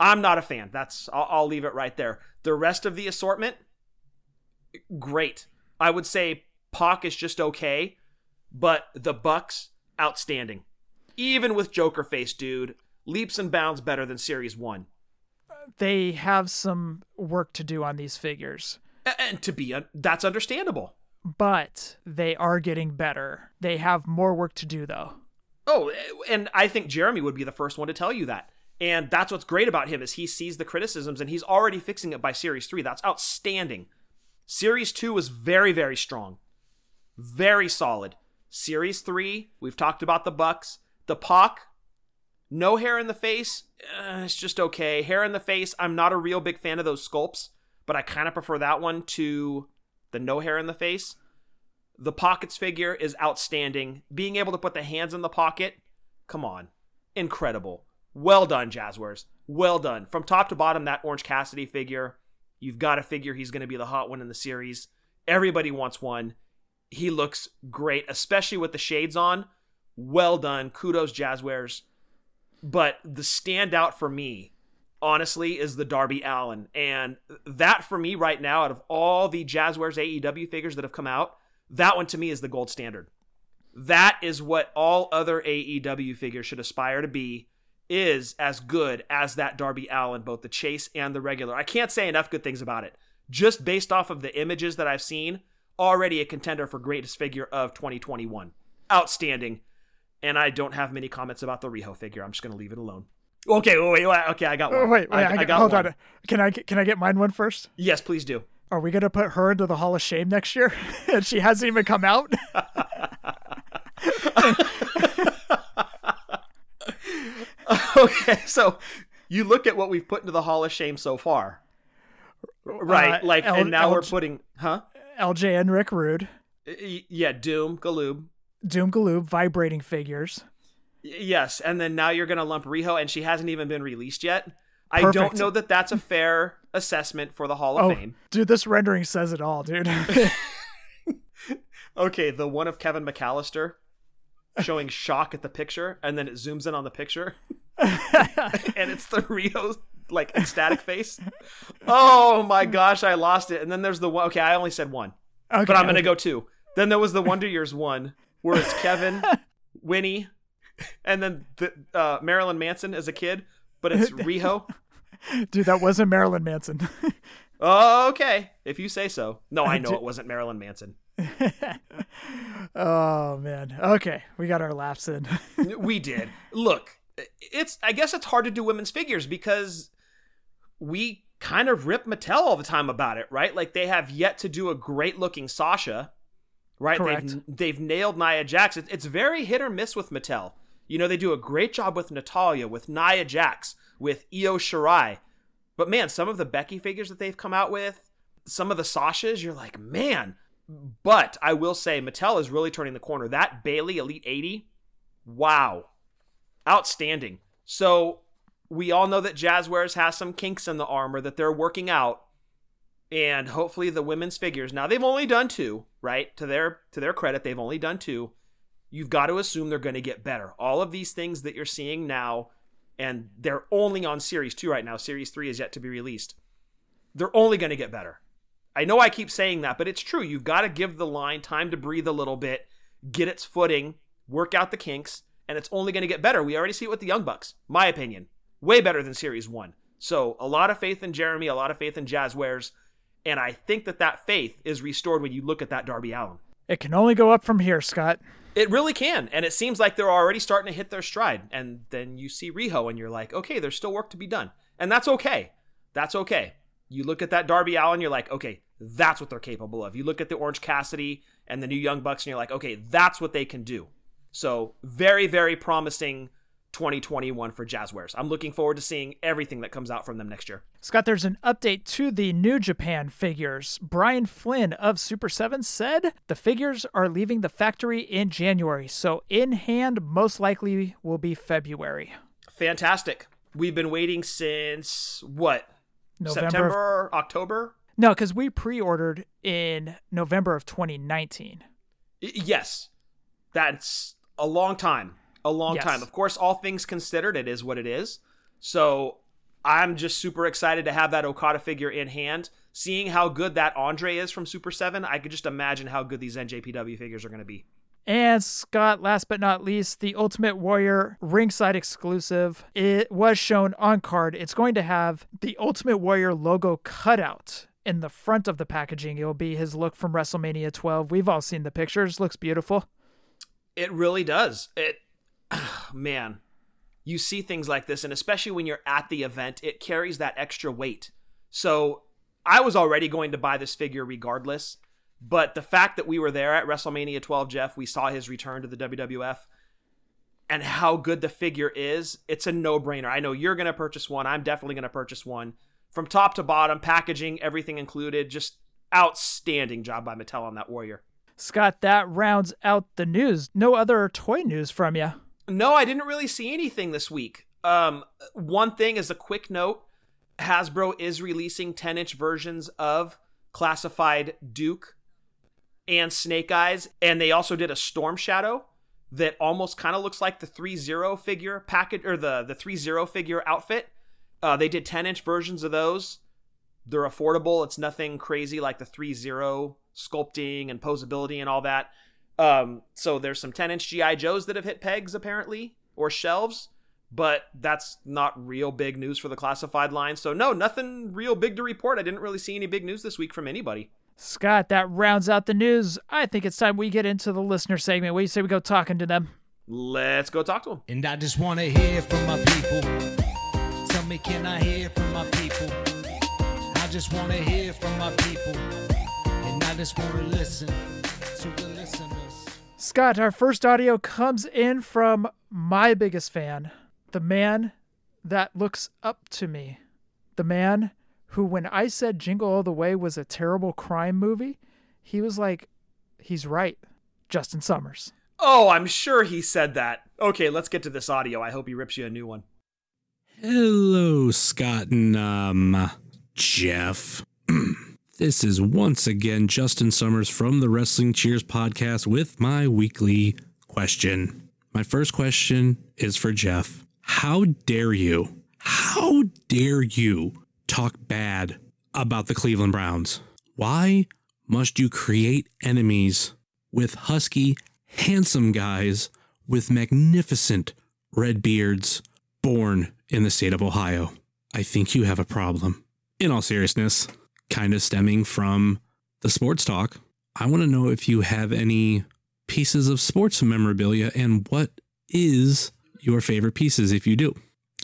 I'm not a fan. That's I'll, I'll leave it right there. The rest of the assortment, great. I would say Pac is just okay, but the Bucks outstanding. Even with Joker face, dude, leaps and bounds better than Series One. They have some work to do on these figures. And to be that's understandable. But they are getting better. They have more work to do though. Oh, and I think Jeremy would be the first one to tell you that. And that's what's great about him is he sees the criticisms and he's already fixing it by series 3. That's outstanding. Series 2 was very very strong. Very solid. Series 3, we've talked about the Bucks. The Pac, no hair in the face, uh, it's just okay. Hair in the face, I'm not a real big fan of those sculpts, but I kind of prefer that one to the no hair in the face. The pockets figure is outstanding. Being able to put the hands in the pocket, come on. Incredible. Well done, Jazzwares. Well done. From top to bottom, that Orange Cassidy figure, you've got to figure he's going to be the hot one in the series. Everybody wants one. He looks great, especially with the shades on. Well done. Kudos, Jazzwares. But the standout for me, honestly, is the Darby Allin. And that for me right now, out of all the Jazzwares AEW figures that have come out, that one to me is the gold standard. That is what all other AEW figures should aspire to be, is as good as that Darby Allin, both the chase and the regular. I can't say enough good things about it. Just based off of the images that I've seen, already a contender for greatest figure of 2021. Outstanding. And I don't have many comments about the Riho figure. I'm just going to leave it alone. Okay, wait, wait, okay, I got one. Wait, wait, I, I, I got hold one. on. Can I get- can I get mine one first? Yes, please do. Are we gonna put her into the Hall of Shame next year? and she hasn't even come out. okay, so you look at what we've put into the Hall of Shame so far. Right, Uh, like, L- and now we're putting, huh? LJ and Rick Rude, Yeah, Doom, Galoob. Doom Galoob, vibrating figures. Yes, and then now you're going to lump Riho, and she hasn't even been released yet. I don't know that that's a fair assessment for the Hall of Oh, Fame. dude, this rendering says it all, dude. Okay, the one of Kevin McAllister showing shock at the picture, and then it zooms in on the picture, and it's the Riho's like ecstatic face. Oh my gosh, I lost it. And then there's the one. Okay, I only said one, okay, but I'm gonna go two. Then there was the Wonder Years one, where it's Kevin, Winnie, and then the, uh, Marilyn Manson as a kid, but it's Riho. dude, that wasn't Marilyn Manson. Oh, okay, if you say so. No, I know it wasn't Marilyn Manson. oh man. Okay, we got our laughs in. we did. Look, it's I guess it's hard to do women's figures because we kind of rip Mattel all the time about it, right? Like they have yet to do a great looking Sasha, right? Correct. They've they've nailed Nia Jax. It's, it's very hit or miss with Mattel. You know, they do a great job with Natalya, with Nia Jax, with Io Shirai. But man, some of the Becky figures that they've come out with, some of the Sashas, you're like, man. But I will say, Mattel is really turning the corner. That Bayley Elite 80, wow. Outstanding. So we all know that Jazzwares has some kinks in the armor that they're working out. And hopefully the women's figures. Now they've only done two, right? To their to their credit, they've only done two. You've got to assume they're going to get better. All of these things that you're seeing now, and they're only on Series 2 right now. Series 3 is yet to be released. They're only going to get better. I know I keep saying that, but it's true. You've got to give the line time to breathe a little bit, get its footing, work out the kinks, and it's only going to get better. We already see it with the Young Bucks, my opinion. Way better than Series 1. So, a lot of faith in Jeremy, a lot of faith in Jazzwares, and I think that that faith is restored when you look at that Darby Allin. it can only go up from here, Scott. It really can, and it seems like they're already starting to hit their stride. And then you see Riho, and you're like, okay, there's still work to be done, and that's okay. That's okay. You look at that Darby Allin, you're like, okay, that's what they're capable of. You look at the Orange Cassidy and the new Young Bucks, and you're like, okay, that's what they can do. So very, very promising 2021 for Jazzwares. I'm looking forward to seeing everything that comes out from them next year. Scott, there's an update to the New Japan figures. Brian Flynn of Super 7 said the figures are leaving the factory in January, so in hand most likely will be February. Fantastic. We've been waiting since what? November. of- September, October? no, because we pre ordered in November of 2019. Y- Yes, that's a long time. A long Yes. time. Of course, all things considered, it is what it is. So I'm just super excited to have that Okada figure in hand. Seeing how good that Andre is from Super 7, I could just imagine how good these NJPW figures are going to be. And Scott, last but not least, the Ultimate Warrior ringside exclusive. It was shown on card. It's going to have the Ultimate Warrior logo cutout in the front of the packaging. It will be his look from WrestleMania 12. We've all seen the pictures. Looks beautiful. It really does. It, man, you see things like this, and especially when you're at the event, it carries that extra weight. So I was already going to buy this figure regardless. But the fact that we were there at WrestleMania 12, Jeff, we saw his return to the WWF and how good the figure is, it's a no brainer. I know you're going to purchase one. I'm definitely going to purchase one. From top to bottom, packaging, everything included, just outstanding job by Mattel on that Warrior. Scott, that rounds out the news. No other toy news from you. No, I didn't really see anything this week. Um, one thing is a quick note Hasbro is releasing 10 inch versions of classified Duke and Snake Eyes, and they also did a Storm Shadow that almost kind of looks like the 3-0 figure package or the the 3-0 figure outfit. Uh, they did 10 inch versions of those. They're affordable. It's nothing crazy like the 3-0 sculpting and posability and all that. Um, so there's some 10 inch GI Joes that have hit pegs apparently or shelves, but that's not real big news for the classified line. So no, nothing real big to report. I didn't really see any big news this week from anybody. Scott, that rounds out the news. I think it's time we get into the listener segment. What do you say we go talking to them? Let's go talk to them. And I just want to hear from my people. Tell me, can I hear from my people? I just want to hear from my people. And I just want to listen to the listeners. Scott, our first audio comes in from my biggest fan, the man that looks up to me, the man who, when I said Jingle All the Way was a terrible crime movie, he was like, he's right. Justin Summers. Oh, I'm sure he said that. Okay, let's get to this audio. I hope he rips you a new one. Hello, Scott and um, Jeff. this is once again Justin Summers from the Wrestling Cheers podcast with my weekly question. My first question is for Jeff. How dare you? How dare you talk bad about the Cleveland Browns? Why must you create enemies with husky, handsome guys with magnificent red beards born in the state of Ohio? I think you have a problem. In all seriousness, kind of stemming from the sports talk, I want to know if you have any pieces of sports memorabilia and what is your favorite pieces if you do.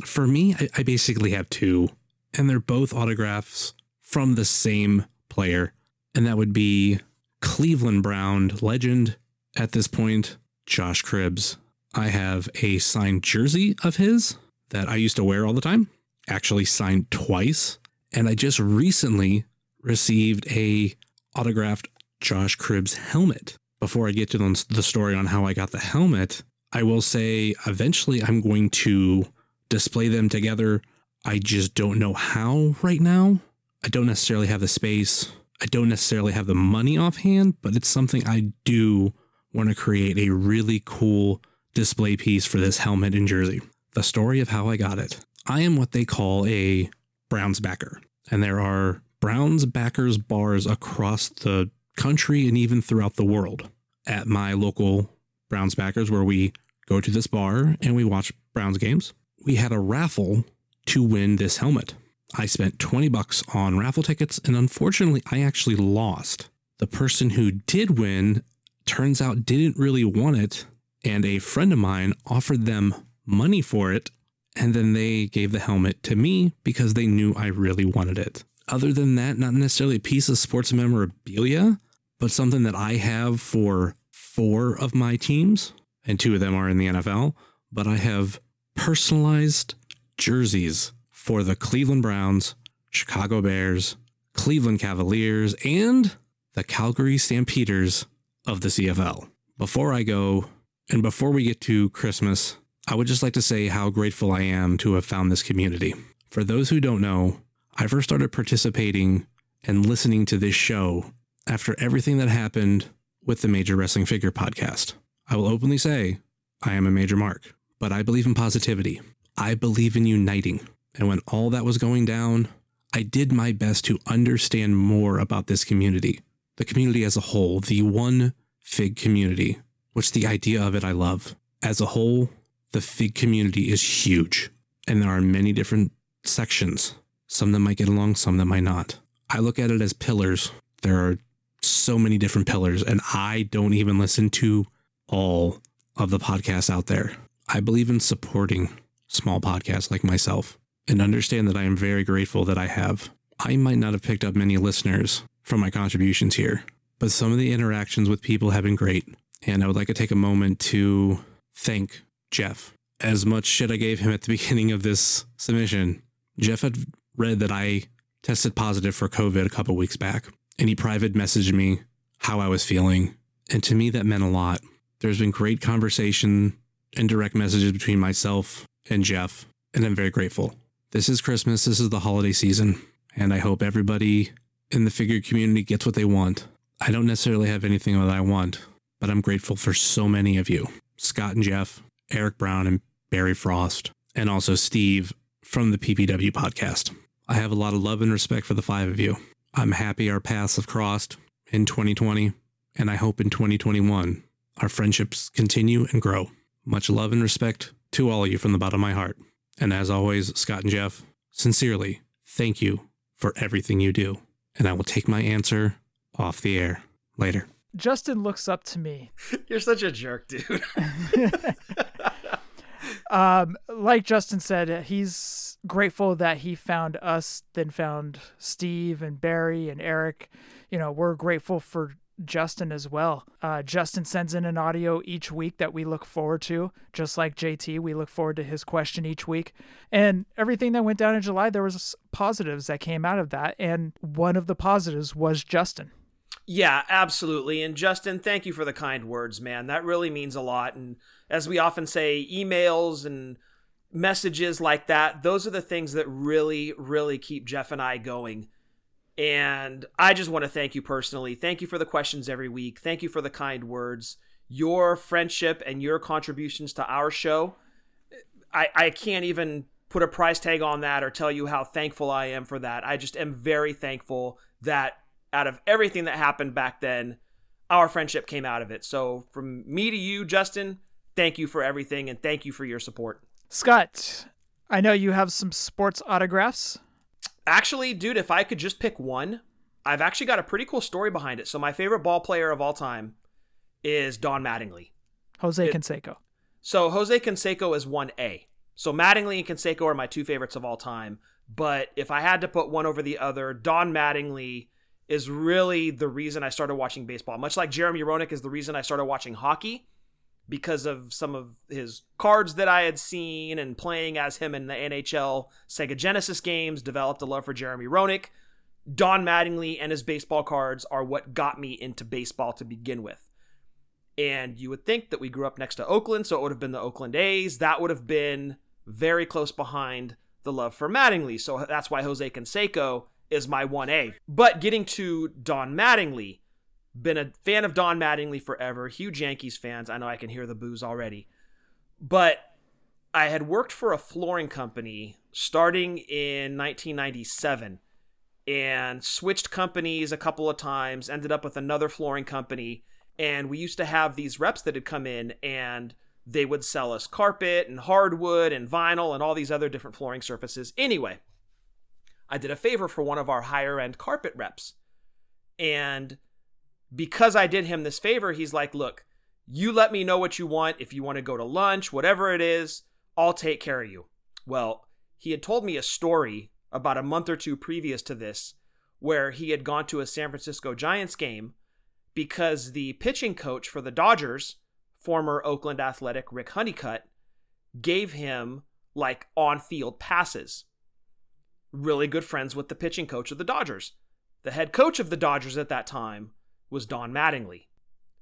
For me, I, I basically have two and they're both autographs from the same player, and that would be Cleveland Brown legend at this point, Josh Cribbs. I have a signed jersey of his that I used to wear all the time, actually signed twice, and I just recently received a autographed Josh Cribbs helmet. Before I get to the story on how I got the helmet, I will say eventually I'm going to display them together I just don't know how right now. I don't necessarily have the space. I don't necessarily have the money offhand, but it's something I do want to create a really cool display piece for this helmet and jersey. The story of how I got it. I am what they call a Browns backer, and there are Browns backers bars across the country and even throughout the world. At my local Browns backers, where we go to this bar and we watch Browns games, we had a raffle to win this helmet. I spent 20 bucks on raffle tickets and unfortunately I actually lost. The person who did win turns out didn't really want it and a friend of mine offered them money for it and then they gave the helmet to me because they knew I really wanted it. Other than that, not necessarily a piece of sports memorabilia, but something that I have for four of my teams, and two of them are in the NFL, but I have personalized jerseys for the Cleveland Browns, Chicago Bears, Cleveland Cavaliers, and the Calgary Stampeders of the CFL. Before I go, and before we get to Christmas, I would just like to say how grateful I am to have found this community. For those who don't know, I first started participating and listening to this show after everything that happened with the Major Wrestling Figure podcast. I will openly say I am a major mark, but I believe in positivity. I believe in uniting. And when all that was going down, I did my best to understand more about this community, the community as a whole, the one fig community, which the idea of it I love. As a whole, the fig community is huge, and there are many different sections. Some that might get along, some that might not. I look at it as pillars. There are so many different pillars, and I don't even listen to all of the podcasts out there. I believe in supporting small podcasts like myself and understand that I am very grateful that I have. I might not have picked up many listeners from my contributions here, but some of the interactions with people have been great. And I would like to take a moment to thank Jeff. As much shit I gave him at the beginning of this submission, Jeff had read that I tested positive for COVID a couple weeks back, and he private messaged me how I was feeling. And to me, that meant a lot. There's been great conversation and direct messages between myself and Jeff, and I'm very grateful. This is Christmas, this is the holiday season, and I hope everybody in the figure community gets what they want. I don't necessarily have anything that I want, but I'm grateful for so many of you Scott and Jeff, Eric Brown, and Barry Frost, and also Steve from the PPW podcast. I have a lot of love and respect for the five of you. I'm happy our paths have crossed in 2020, and I hope in 2021 our friendships continue and grow. Much love and respect to all of you from the bottom of my heart. And as always, Scott and Jeff, sincerely, thank you for everything you do. And I will take my answer off the air later. Justin looks up to me. You're such a jerk, dude. um, like Justin said, he's grateful that he found us, then found Steve and Barry and Eric. You know, we're grateful for Justin as well. Uh, Justin sends in an audio each week that we look forward to, just like JT. We look forward to his question each week. And everything that went down in July, there was positives that came out of that. And one of the positives was Justin. Yeah, absolutely. And Justin, thank you for the kind words, man. That really means a lot. And as we often say, emails and messages like that, those are the things that really, really keep Jeff and I going. And I just want to thank you personally. Thank you for the questions every week. Thank you for the kind words. Your friendship and your contributions to our show, I, I can't even put a price tag on that or tell you how thankful I am for that. I just am very thankful that out of everything that happened back then, our friendship came out of it. So from me to you, Justin, thank you for everything and thank you for your support. Scott, I know you have some sports autographs. Actually, dude, if I could just pick one, I've actually got a pretty cool story behind it. So my favorite ball player of all time is Don Mattingly. Jose it, Canseco. So Jose Canseco is 1A. So Mattingly and Canseco are my two favorites of all time. But if I had to put one over the other, Don Mattingly is really the reason I started watching baseball. Much like Jeremy Roenick is the reason I started watching hockey because of some of his cards that I had seen and playing as him in the NHL Sega Genesis games, developed a love for Jeremy Roenick. Don Mattingly and his baseball cards are what got me into baseball to begin with. And you would think that we grew up next to Oakland, so it would have been the Oakland A's. That would have been very close behind the love for Mattingly. So that's why Jose Canseco is my 1A. But getting to Don Mattingly, been a fan of Don Mattingly forever, huge Yankees fans. I know I can hear the boos already. But I had worked for a flooring company starting in 1997 and switched companies a couple of times, ended up with another flooring company. And we used to have these reps that had come in and they would sell us carpet and hardwood and vinyl and all these other different flooring surfaces. Anyway, I did a favor for one of our higher end carpet reps. And because I did him this favor, he's like, look, you let me know what you want. If you want to go to lunch, whatever it is, I'll take care of you. Well, he had told me a story about a month or two previous to this where he had gone to a San Francisco Giants game because the pitching coach for the Dodgers, former Oakland Athletic Rick Honeycutt, gave him like on field passes. Really good friends with the pitching coach of the Dodgers. The head coach of the Dodgers at that time was Don Mattingly.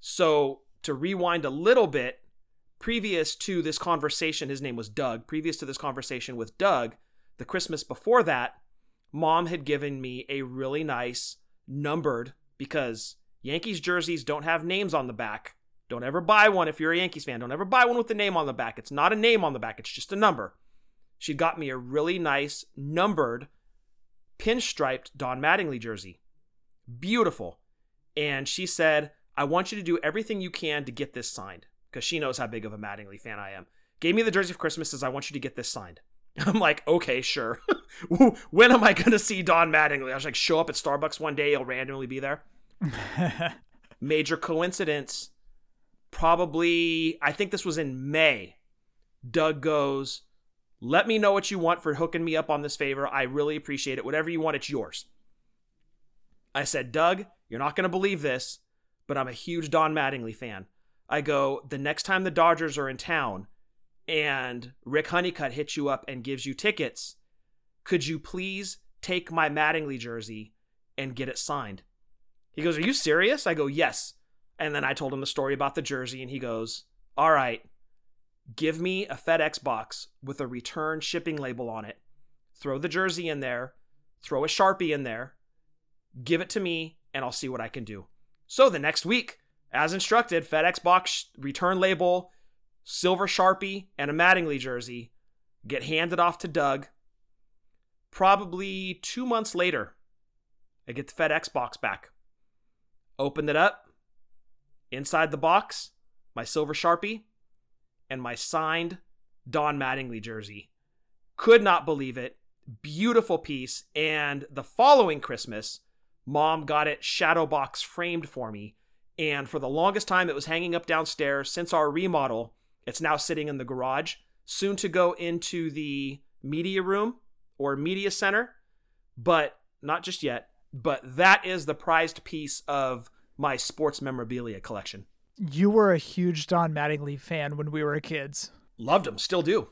So, to rewind a little bit, previous to this conversation, his name was Doug. Previous to this conversation with Doug, the Christmas before that, mom had given me a really nice numbered because Yankees jerseys don't have names on the back. Don't ever buy one if you're a Yankees fan. Don't ever buy one with the name on the back. It's not a name on the back, it's just a number. She got me a really nice numbered pinstriped Don Mattingly jersey. Beautiful. And she said, I want you to do everything you can to get this signed because she knows how big of a Mattingly fan I am. Gave me the jersey for Christmas, says, I want you to get this signed. I'm like, okay, sure. when am I going to see Don Mattingly? I was like, show up at Starbucks one day, he'll randomly be there. Major coincidence. Probably, I think this was in May. Doug goes, let me know what you want for hooking me up on this favor. I really appreciate it. Whatever you want, it's yours. I said, Doug, you're not going to believe this, but I'm a huge Don Mattingly fan. I go, the next time the Dodgers are in town and Rick Honeycutt hits you up and gives you tickets, could you please take my Mattingly jersey and get it signed? He goes, Are you serious? I go, Yes. And then I told him the story about the jersey, and he goes, All right, give me a FedEx box with a return shipping label on it. Throw the jersey in there, throw a Sharpie in there, give it to me, and I'll see what I can do. So the next week, as instructed, FedEx box, return label, silver Sharpie, and a Mattingly jersey get handed off to Doug. Probably two months later, I get the FedEx box back. Opened it up. Inside the box, my silver Sharpie and my signed Don Mattingly jersey. Could not believe it. Beautiful piece. And the following Christmas, mom got it shadow box framed for me. And for the longest time, it was hanging up downstairs. Since our remodel, it's now sitting in the garage, soon to go into the media room or media center, but not just yet. But that is the prized piece of my sports memorabilia collection. You were a huge Don Mattingly fan when we were kids. Loved him, still do.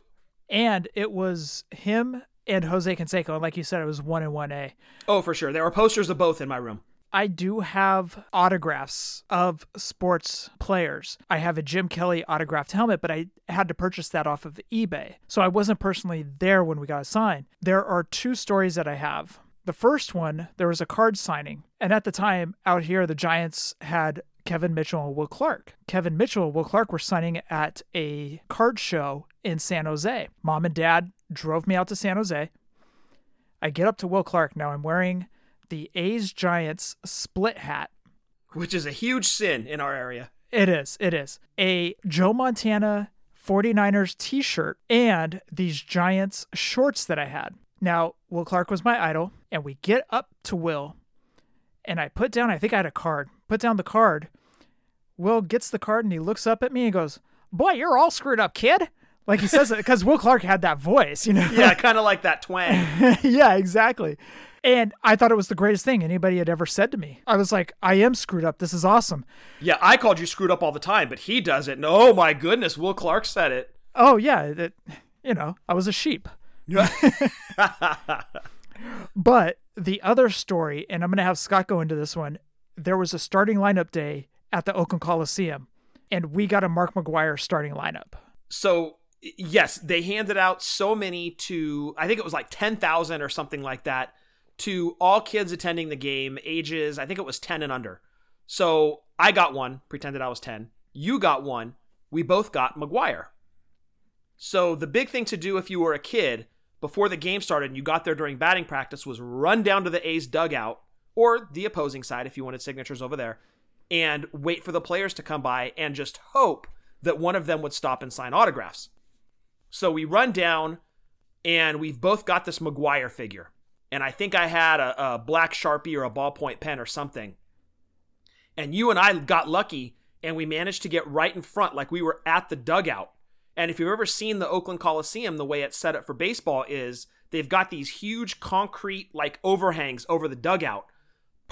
And it was him and Jose Canseco. And like you said, it was one and one A. Oh, for sure. There were posters of both in my room. I do have autographs of sports players. I have a Jim Kelly autographed helmet, but I had to purchase that off of eBay. So I wasn't personally there when we got a sign. There are two stories that I have. The first one, there was a card signing. And at the time, out here, the Giants had Kevin Mitchell and Will Clark. Kevin Mitchell and Will Clark were signing at a card show in San Jose. Mom and dad drove me out to San Jose. I get up to Will Clark. Now I'm wearing the A's Giants split hat, which is a huge sin in our area. It is. It is. A Joe Montana 49ers t shirt and these Giants shorts that I had. Now, Will Clark was my idol, and we get up to Will, and I put down, I think I had a card, put down the card. Will gets the card and he looks up at me and goes, Boy, you're all screwed up, kid. Like he says it because Will Clark had that voice, you know? Yeah, kind of like that twang. yeah, exactly. And I thought it was the greatest thing anybody had ever said to me. I was like, I am screwed up. This is awesome. Yeah, I called you screwed up all the time, but he does it. And oh my goodness, Will Clark said it. Oh, yeah. That, you know, I was a sheep. but the other story, and I'm going to have Scott go into this one, there was a starting lineup day at the Oakland Coliseum, and we got a Mark McGwire starting lineup. So, yes, they handed out so many to, I think it was like 10,000 or something like that, to all kids attending the game, ages, I think it was 10 and under. So I got one, pretended I was 10. You got one. We both got McGwire. So the big thing to do if you were a kid before the game started and you got there during batting practice was run down to the A's dugout or the opposing side if you wanted signatures over there and wait for the players to come by and just hope that one of them would stop and sign autographs. So we run down and we've both got this McGwire figure. And I think I had a, a black Sharpie or a ballpoint pen or something. And you and I got lucky and we managed to get right in front like we were at the dugout and if you've ever seen the Oakland Coliseum, the way it's set up for baseball is they've got these huge concrete like overhangs over the dugout,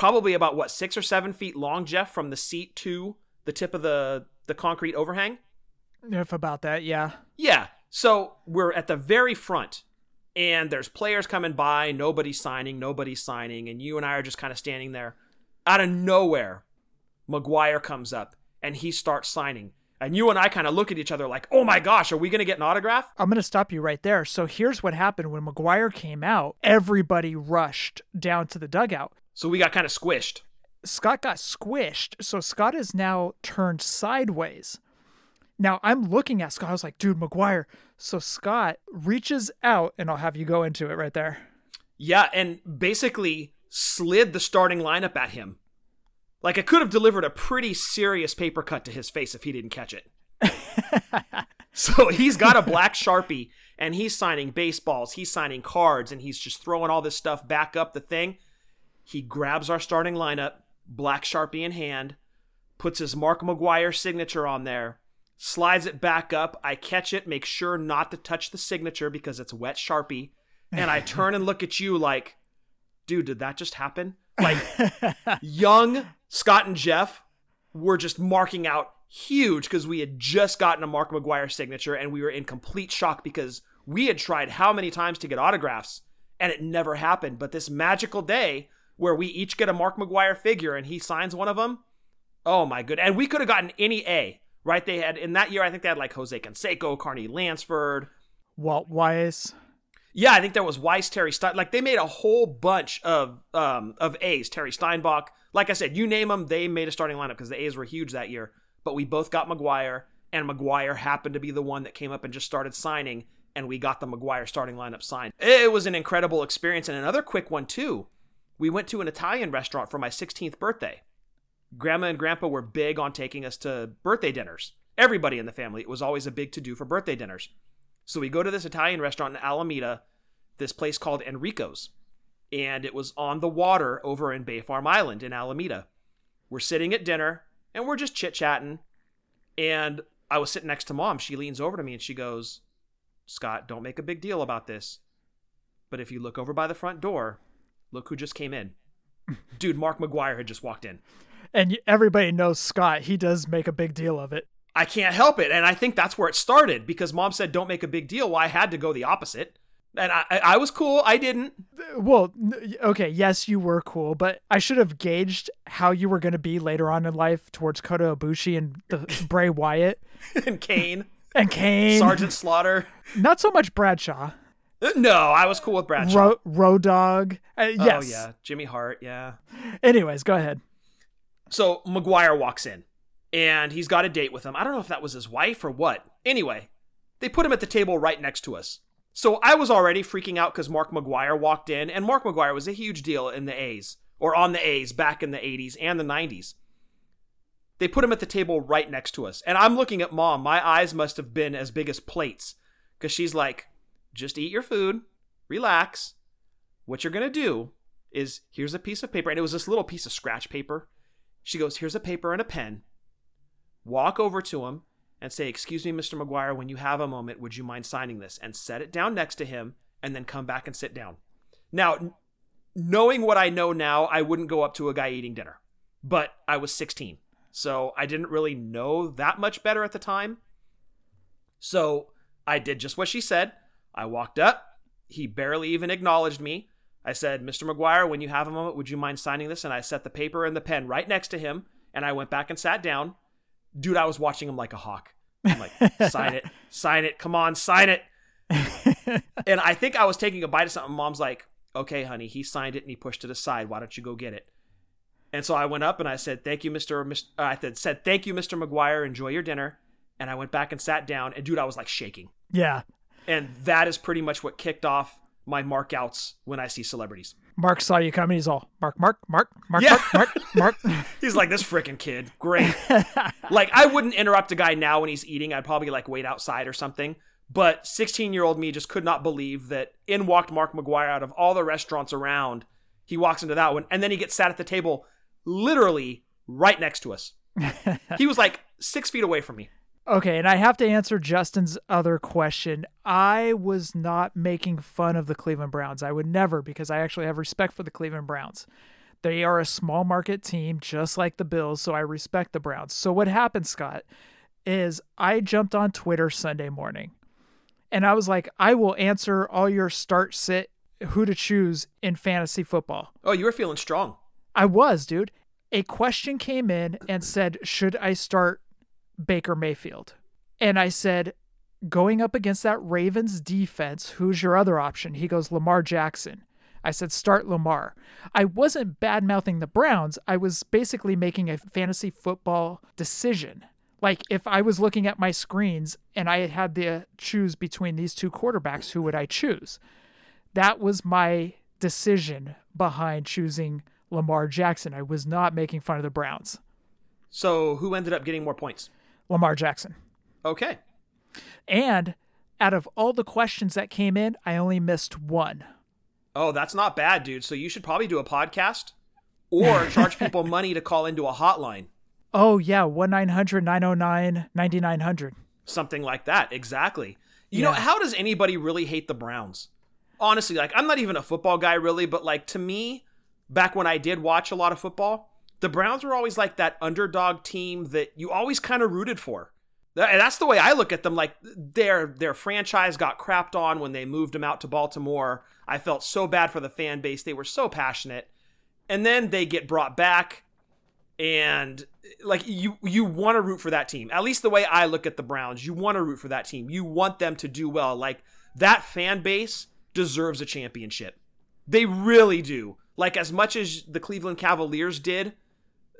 probably about what six or seven feet long, Jeff, from the seat to the tip of the the concrete overhang. If about that, yeah. Yeah. So we're at the very front, and there's players coming by, nobody's signing, nobody's signing, and you and I are just kind of standing there. Out of nowhere, McGwire comes up and he starts signing and you and I kind of look at each other like, oh my gosh, are we going to get an autograph? I'm going to stop you right there. So here's what happened when McGwire came out, everybody rushed down to the dugout. So we got kind of squished. Scott got squished. So Scott is now turned sideways. Now I'm looking at Scott. I was like, dude, McGwire. So Scott reaches out, and I'll have you go into it right there. Yeah, and basically slid the starting lineup at him. Like I could have delivered a pretty serious paper cut to his face if he didn't catch it. so he's got a black sharpie and he's signing baseballs, he's signing cards, and he's just throwing all this stuff back up the thing. He grabs our starting lineup, black sharpie in hand, puts his Mark McGwire signature on there, slides it back up. I catch it, make sure not to touch the signature because it's wet sharpie, and I turn and look at you like, dude, did that just happen? Like, young Scott and Jeff were just marking out huge because we had just gotten a Mark McGwire signature and we were in complete shock because we had tried how many times to get autographs and it never happened. But this magical day where we each get a Mark McGwire figure and he signs one of them, oh my good. And we could have gotten any A, right? They had in that year, I think they had like Jose Canseco, Carney Lansford, Walt Weiss. Yeah, I think there was Weiss, Terry Stein. Like they made a whole bunch of um of A's. Terry Steinbach. Like I said, you name them, they made a starting lineup because the A's were huge that year. But we both got McGwire, and McGwire happened to be the one that came up and just started signing, and we got the McGwire starting lineup signed. It was an incredible experience, and another quick one too. We went to an Italian restaurant for my 16th birthday. Grandma and Grandpa were big on taking us to birthday dinners. Everybody in the family, it was always a big to do for birthday dinners. So we go to this Italian restaurant in Alameda, this place called Enrico's. And it was on the water over in Bay Farm Island in Alameda. We're sitting at dinner and we're just chit chatting. And I was sitting next to mom. She leans over to me and she goes, Scott, don't make a big deal about this. But if you look over by the front door, look who just came in. Dude, Mark McGwire had just walked in. And everybody knows Scott. He does make a big deal of it. I can't help it. And I think that's where it started because mom said, don't make a big deal. Well, I had to go the opposite. And I, I was cool. I didn't. Well, okay, yes, you were cool, but I should have gauged how you were going to be later on in life towards Kota Ibushi and the Bray Wyatt and Kane and Kane, Sergeant Slaughter. Not so much Bradshaw. No, I was cool with Bradshaw. Ro- Road Dog. Uh, yes. Oh yeah, Jimmy Hart. Yeah. Anyways, go ahead. So McGwire walks in, and he's got a date with him. I don't know if that was his wife or what. Anyway, they put him at the table right next to us. So I was already freaking out because Mark McGwire walked in, and Mark McGwire was a huge deal in the A's, or on the A's back in the 80s and the 90s. They put him at the table right next to us. And I'm looking at mom. My eyes must have been as big as plates because she's like, just eat your food, relax. What you're going to do is here's a piece of paper. And it was this little piece of scratch paper. She goes, here's a paper and a pen. Walk over to him and say, Excuse me, Mr. McGwire, when you have a moment, would you mind signing this? And set it down next to him and then come back and sit down. Now, knowing what I know now, I wouldn't go up to a guy eating dinner, but I was 16. So I didn't really know that much better at the time. So I did just what she said. I walked up. He barely even acknowledged me. I said, Mr. McGwire, when you have a moment, would you mind signing this? And I set the paper and the pen right next to him. And I went back and sat down. Dude, I was watching him like a hawk. I'm like, sign it, sign it, come on, sign it. and I think I was taking a bite of something. Mom's like, okay, honey, he signed it and he pushed it aside. Why don't you go get it? And so I went up and I said, thank you, Mr. Mr. Uh, I said, said, thank you, Mr. McGwire. Enjoy your dinner. And I went back and sat down. And dude, I was like shaking. Yeah. And that is pretty much what kicked off my mark outs when I see celebrities. Mark saw you coming. He's all Mark, Mark, Mark, Mark, Yeah. Mark, Mark, Mark. He's like, this freaking kid. Great. like, I wouldn't interrupt a guy now when he's eating. I'd probably like wait outside or something. But 16 year old me just could not believe that in walked Mark McGwire out of all the restaurants around. He walks into that one and then he gets sat at the table literally right next to us. he was like six feet away from me. Okay, and I have to answer Justin's other question. I was not making fun of the Cleveland Browns. I would never because I actually have respect for the Cleveland Browns. They are a small market team just like the Bills, so I respect the Browns. So what happened, Scott, is I jumped on Twitter Sunday morning and I was like, I will answer all your start sit who to choose in fantasy football. Oh, you were feeling strong. I was, dude. A question came in and said, Should I start Baker Mayfield? And I said, Going up against that Ravens defense, who's your other option? He goes, Lamar Jackson. I said, Start Lamar. I wasn't bad mouthing the Browns. I was basically making a fantasy football decision. Like if I was looking at my screens and I had to choose between these two quarterbacks, who would I choose? That was my decision behind choosing Lamar Jackson. I was not making fun of the Browns. So who ended up getting more points? Lamar Jackson. Okay. And out of all the questions that came in, I only missed one. Oh, that's not bad, dude. So you should probably do a podcast or charge people money to call into a hotline. Oh, yeah. 1 900 909 9900. Something like that. Exactly. You Yeah. know, how does anybody really hate the Browns? Honestly, like, I'm not even a football guy, really, but like, to me, back when I did watch a lot of football, the Browns were always like that underdog team that you always kind of rooted for. And that's the way I look at them. Like their their franchise got crapped on when they moved them out to Baltimore. I felt so bad for the fan base. They were so passionate. And then they get brought back and like you you want to root for that team. At least the way I look at the Browns, you want to root for that team. You want them to do well. Like that fan base deserves a championship. They really do. Like as much as the Cleveland Cavaliers did,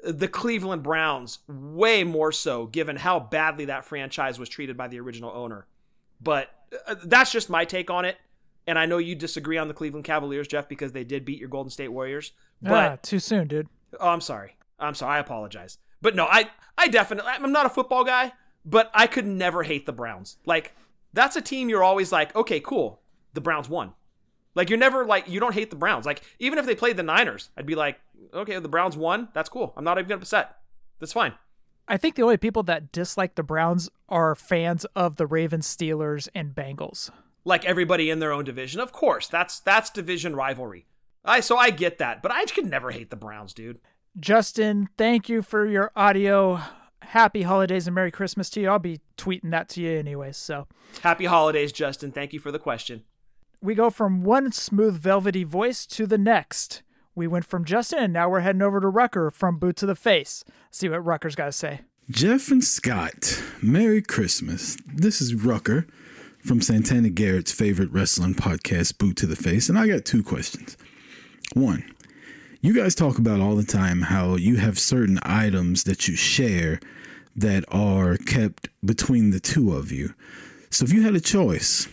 the Cleveland Browns way more so given how badly that franchise was treated by the original owner. But uh, that's just my take on it. And I know you disagree on the Cleveland Cavaliers, Jeff, because they did beat your Golden State Warriors. But ah, too soon, dude. Oh, I'm sorry. I'm sorry. I apologize. But no, I I definitely I'm not a football guy, but I could never hate the Browns. Like that's a team you're always like, okay, cool. The Browns won. Like you're never like you don't hate the Browns. Like even if they played the Niners, I'd be like, okay, the Browns won. That's cool. I'm not even upset. That's fine. I think the only people that dislike the Browns are fans of the Ravens, Steelers, and Bengals. Like everybody in their own division. Of course, that's that's division rivalry. I so I get that, but I could never hate the Browns, dude. Justin, thank you for your audio. Happy holidays and Merry Christmas to you. I'll be tweeting that to you anyways. So Happy holidays, Justin. Thank you for the question. we go from one smooth, velvety voice to the next. We went from Justin, and now we're heading over to Rucker from Boot to the Face. See what Rucker's got to say. Jeff and Scott, Merry Christmas. This is Rucker from Santana Garrett's favorite wrestling podcast, Boot to the Face, and I got two questions. One, you guys talk about all the time how you have certain items that you share that are kept between the two of you. So if you had a choice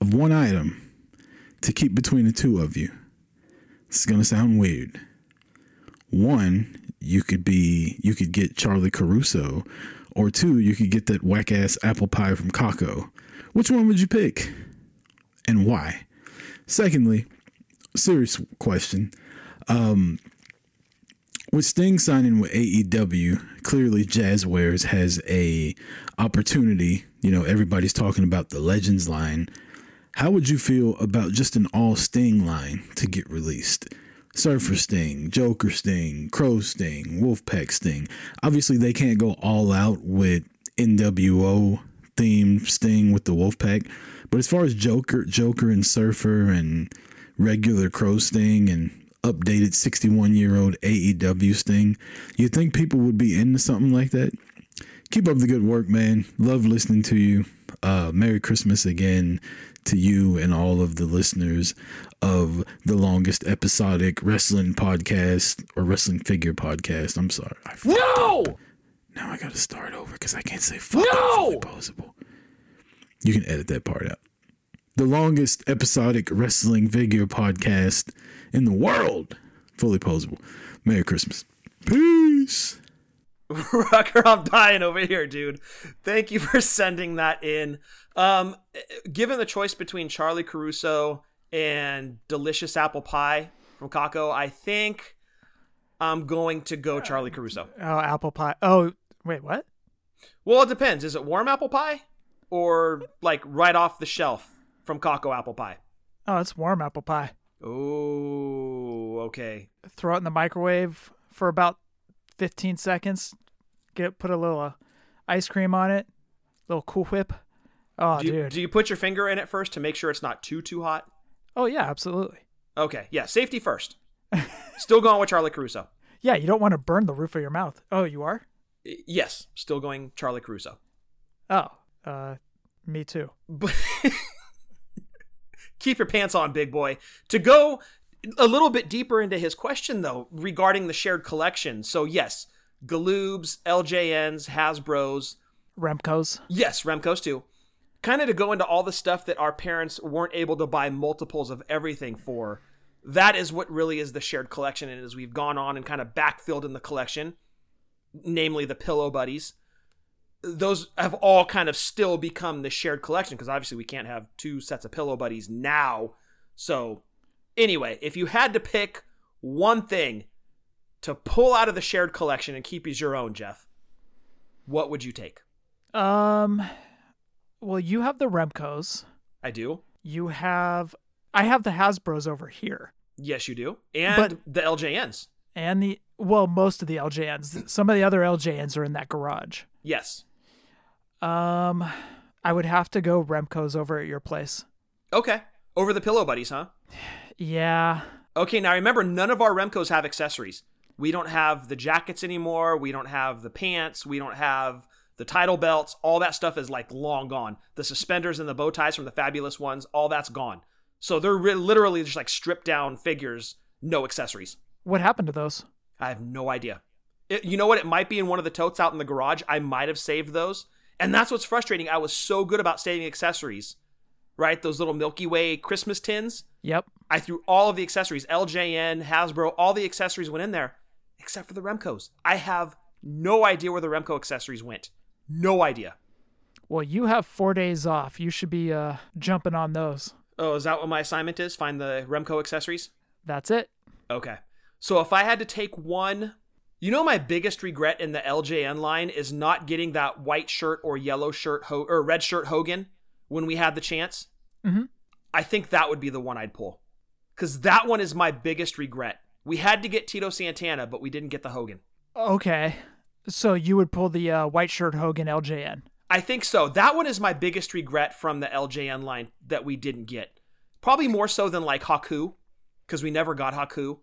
of one item to keep between the two of you, this is going to sound weird. One, you could be you could get Charly Caruso, or two, you could get that whack ass apple pie from Kako. Which one would you pick? And why? Secondly, serious question. Um with Sting signing with AEW, clearly Jazwares has a opportunity. You know, everybody's talking about the Legends line. How would you feel about just an all Sting line to get released? Surfer Sting, Joker Sting, Crow Sting, Wolfpack Sting. Obviously, they can't go all out with NWO theme Sting with the Wolfpack, but as far as Joker, Joker and Surfer and regular Crow Sting and updated 61 year old AEW Sting, you think people would be into something like that? Keep up the good work, man. Love listening to you. Uh, Merry Christmas again to you and all of the listeners of the longest episodic wrestling podcast or wrestling figure podcast. I'm sorry. I No! Now I got to start over because I can't say fuck no! possible. You can edit that part out. The longest episodic wrestling figure podcast in the world. Fully Poseable. Merry Christmas. Peace. Rucker, I'm dying over here, dude. Thank you for sending that in. Um, given the choice between Charly Caruso and delicious apple pie from Kako, I think I'm going to go Charly Caruso. Oh, apple pie. Oh, wait, what? Well, it depends. Is it warm apple pie or like right off the shelf from Kako apple pie? Oh, it's warm apple pie. Oh, okay. Throw it in the microwave for about 15 seconds. Get put a little uh, ice cream on it. Little Cool Whip. Oh, do you, dude. do you put your finger in it first to make sure it's not too too hot? oh, yeah, absolutely. Okay, yeah, safety first. Still going with Charly Caruso. Yeah, you don't want to burn the roof of your mouth. Oh, you are? Yes, still going Charly Caruso. Oh, uh, me too. But keep your pants on, big boy. To go a little bit deeper into his question, though, regarding the shared collection. So, yes, Galoobs, LJNs, Hasbros, Remco's. Yes, Remco's too. Kind of to go into all the stuff that our parents weren't able to buy multiples of everything for. That is what really is the shared collection. And as we've gone on and kind of backfilled in the collection, namely the Pillow Buddies, those have all kind of still become the shared collection because obviously we can't have two sets of Pillow Buddies now. So, anyway, if you had to pick one thing to pull out of the shared collection and keep as your own, Jeff, what would you take? Um, well, you have the Remcos. I do. You have, I have the Hasbro's over here. Yes, you do, and But- the LJNs. And the, well, most of the LJNs. Some of the other LJNs are in that garage. Yes. Um, I would have to go Remco's over at your place. Okay. Over the Pillow Buddies, huh? Yeah. Okay. Now remember, none of our Remcos have accessories. We don't have the jackets anymore. We don't have the pants. We don't have the title belts. All that stuff is like long gone. The suspenders and the bow ties from the fabulous ones, all that's gone. So they're re- literally just like stripped down figures, no accessories. What happened to those? I have no idea. It, you know what? It might be in one of the totes out in the garage. I might have saved those. And that's what's frustrating. I was so good about saving accessories, right? Those little Milky Way Christmas tins. Yep. I threw all of the accessories, LJN, Hasbro, all the accessories went in there, except for the Remcos. I have no idea where the Remco accessories went. No idea. Well, you have four days off. You should be uh jumping on those. Oh, is that what my assignment is? Find the Remco accessories? That's it. Okay. So if I had to take one, you know, my biggest regret in the LJN line is not getting that white shirt or yellow shirt Ho- or red shirt Hogan when we had the chance. Mm-hmm. I think that would be the one I'd pull because that one is my biggest regret. We had to get Tito Santana, but we didn't get the Hogan. Okay. So you would pull the uh, white shirt Hogan LJN. I think so. That one is my biggest regret from the LJN line that we didn't get. Probably more so than like Haku, because we never got Haku.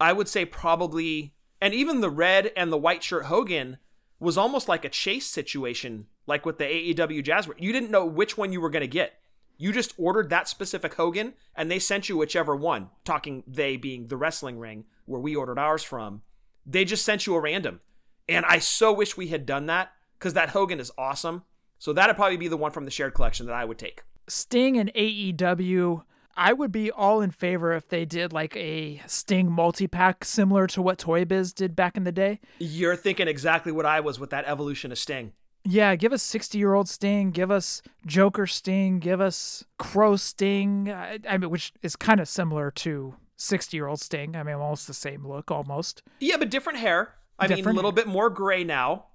I would say probably, and even the red and the white shirt Hogan was almost like a chase situation, like with the AEW Jazz. You didn't know which one you were going to get. You just ordered that specific Hogan, and they sent you whichever one. Talking they being the wrestling ring where we ordered ours from. They just sent you a random, and I so wish we had done that because that Hogan is awesome. So that'd probably be the one from the shared collection that I would take. Sting and AEW, I would be all in favor if they did like a Sting multi pack similar to what Toy Biz did back in the day. You're thinking exactly what I was with that evolution of Sting. Yeah, give us 60 year old Sting, give us Joker Sting, give us Crow Sting, I, I mean, which is kind of similar to 60 year old Sting. I mean, almost the same look, almost. Yeah, but different hair. I mean, a little bit more gray now.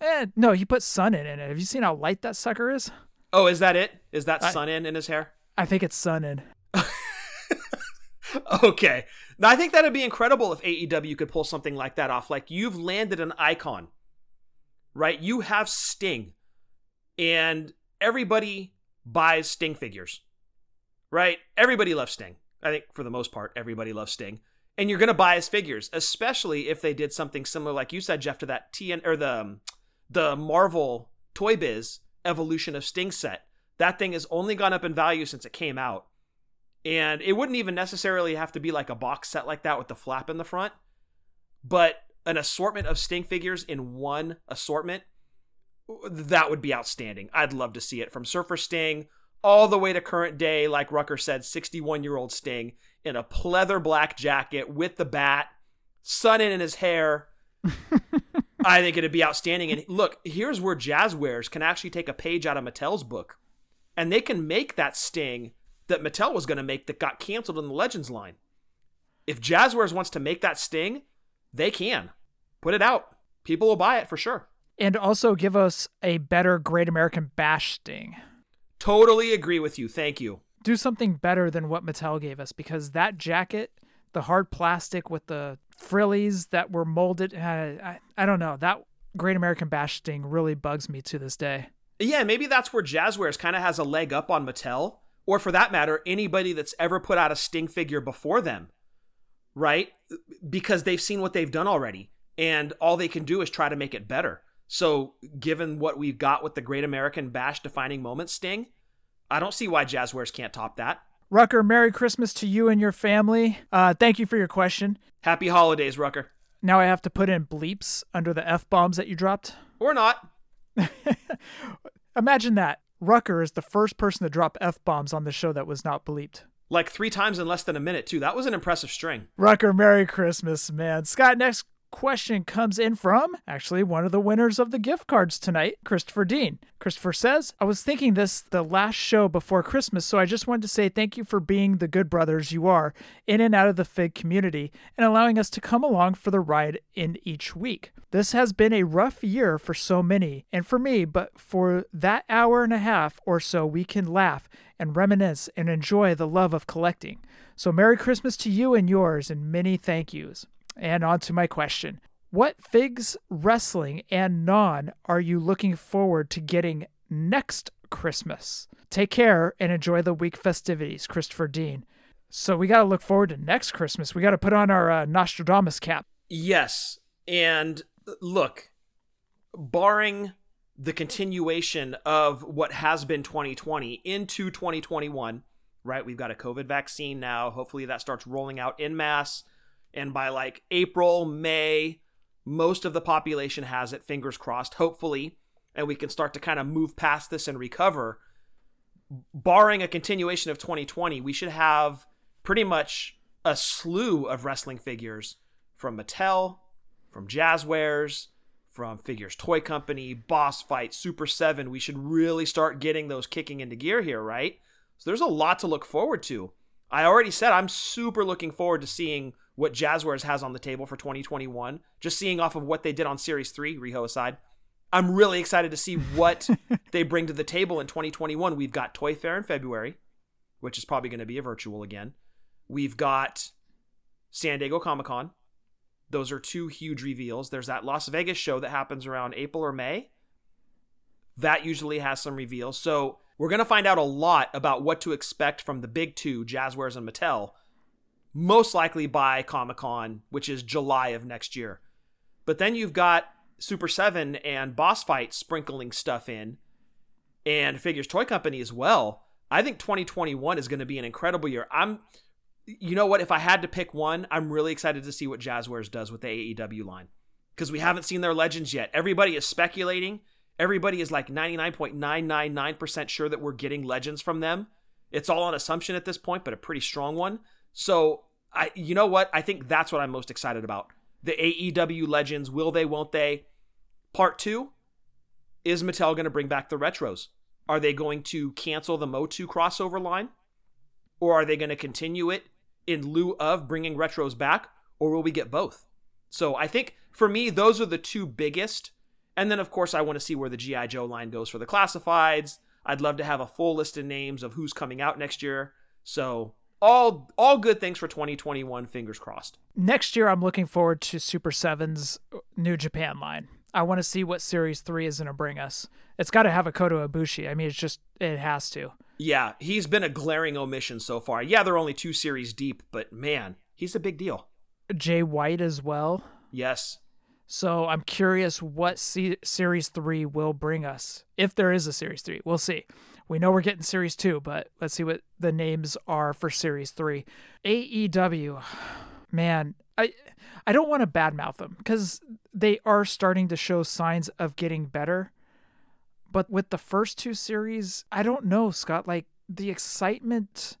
Eh, no, he put sun in it. Have you seen how light that sucker is? Oh, is that it? Is that I- sun in in his hair? I think it's sun in. Okay. Now I think that'd be incredible if AEW could pull something like that off. Like you've landed an icon, right? You have Sting, and everybody buys Sting figures, right? Everybody loves Sting. I think for the most part, everybody loves Sting, and you're gonna buy his figures, especially if they did something similar, like you said, Jeff, to that TN or the um, the Marvel Toy Biz Evolution of Sting set. That thing has only gone up in value since it came out. And it wouldn't even necessarily have to be like a box set like that with the flap in the front, but an assortment of Sting figures in one assortment, that would be outstanding. I'd love to see it from Surfer Sting all the way to current day, like Rucker said, 61 year old Sting in a pleather black jacket with the bat, sun in his hair. I think it'd be outstanding. And look, here's where Jazwares can actually take a page out of Mattel's book, and they can make that Sting that Mattel was going to make that got canceled in the Legends line. If Jazwares wants to make that Sting, they can. Put it out. People will buy it for sure. And also give us a better Great American Bash Sting. Totally agree with you. Thank you. Do something better than what Mattel gave us because that jacket, the hard plastic with the frillies that were molded, uh, I, I don't know. That Great American Bash Sting really bugs me to this day. Yeah, maybe that's where Jazwares kind of has a leg up on Mattel, or for that matter, anybody that's ever put out a Sting figure before them, right? Because they've seen what they've done already, and all they can do is try to make it better. So, given what we've got with the Great American Bash defining moment Sting, I don't see why Jazwares can't top that. Rucker, Merry Christmas to you and your family. Uh, thank you for your question. Happy holidays, Rucker. Now I have to put in bleeps under the F bombs that you dropped? Or not. Imagine that. Rucker is the first person to drop F bombs on the show that was not bleeped. Like three times in less than a minute, too. That was an impressive string. Rucker, Merry Christmas, man. Scott, next question comes in from actually one of the winners of the gift cards tonight, Christopher Dean. Christopher says, I was thinking this the last show before Christmas, so I just wanted to say thank you for being the good brothers you are in and out of the FIG community and allowing us to come along for the ride in each week. This has been a rough year for so many, and for me, but for that hour and a half or so, we can laugh and reminisce and enjoy the love of collecting. So, Merry Christmas to you and yours, and many thank yous. And on to my question What figs, wrestling, and non are you looking forward to getting next Christmas? Take care and enjoy the week festivities, Christopher Dean. So, we got to look forward to next Christmas. We got to put on our uh, Nostradamus cap. Yes. And look, barring the continuation of what has been 2020 into 2021, right? We've got a COVID vaccine now. Hopefully that starts rolling out in mass. And by like April, May, most of the population has it, fingers crossed, hopefully. And we can start to kind of move past this and recover. Barring a continuation of 2020, we should have pretty much a slew of wrestling figures from Mattel, from Jazwares, from Figures Toy Company, Boss Fight, Super 7. We should really start getting those kicking into gear here, right? So there's a lot to look forward to. I already said I'm super looking forward to seeing what Jazwares has on the table for 2021. Just seeing off of what they did on Series 3, Riho aside. I'm really excited to see what they bring to the table in 2021. We've got Toy Fair in February, which is probably going to be a virtual again. We've got San Diego Comic Con. Those are two huge reveals. There's that Las Vegas show that happens around April or May. That usually has some reveals. So we're going to find out a lot about what to expect from the big two, Jazwares and Mattel, most likely by Comic Con, which is July of next year. But then you've got Super 7 and Boss Fight sprinkling stuff in, and Figures Toy Company as well. I think 2021 is going to be an incredible year. I'm you know what? If I had to pick one, I'm really excited to see what Jazwares does with the AEW line because we haven't seen their legends yet. Everybody is speculating. Everybody is like 99.999% sure that we're getting legends from them. It's all on assumption at this point, but a pretty strong one. So, I you know what? I think that's what I'm most excited about. The AEW legends, will they, won't they? Part 2 is Mattel going to bring back the retros? Are they going to cancel the Motu crossover line? Or are they going to continue it in lieu of bringing retros back, or will we get both? So I think for me, those are the two biggest. And then, of course, I want to see where the G.I. Joe line goes for the classifieds. I'd love to have a full list of names of who's coming out next year. So all all good things for 2021 fingers crossed next year i'm looking forward to super 7's new japan line i want to see what series 3 is going to bring us it's got to have a Kota Ibushi i mean it's just it has to yeah, he's been a glaring omission so far. Yeah, they're only two series deep, but man, he's a big deal. Jay White as well. Yes. So I'm curious what C- Series 3 will bring us. If there is a Series 3, we'll see. We know we're getting Series 2, but let's see what the names are for Series 3. AEW. Man, I I don't want to badmouth them because they are starting to show signs of getting better. But with the first two series, I don't know, Scott. Like the excitement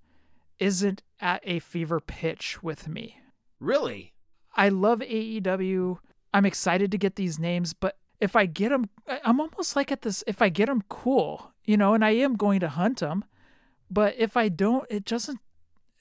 isn't at a fever pitch with me. Really? I love AEW. I'm excited to get these names, but if I get them, I'm almost like at this. If I get them, cool, you know, and I am going to hunt them. But if I don't, it doesn't.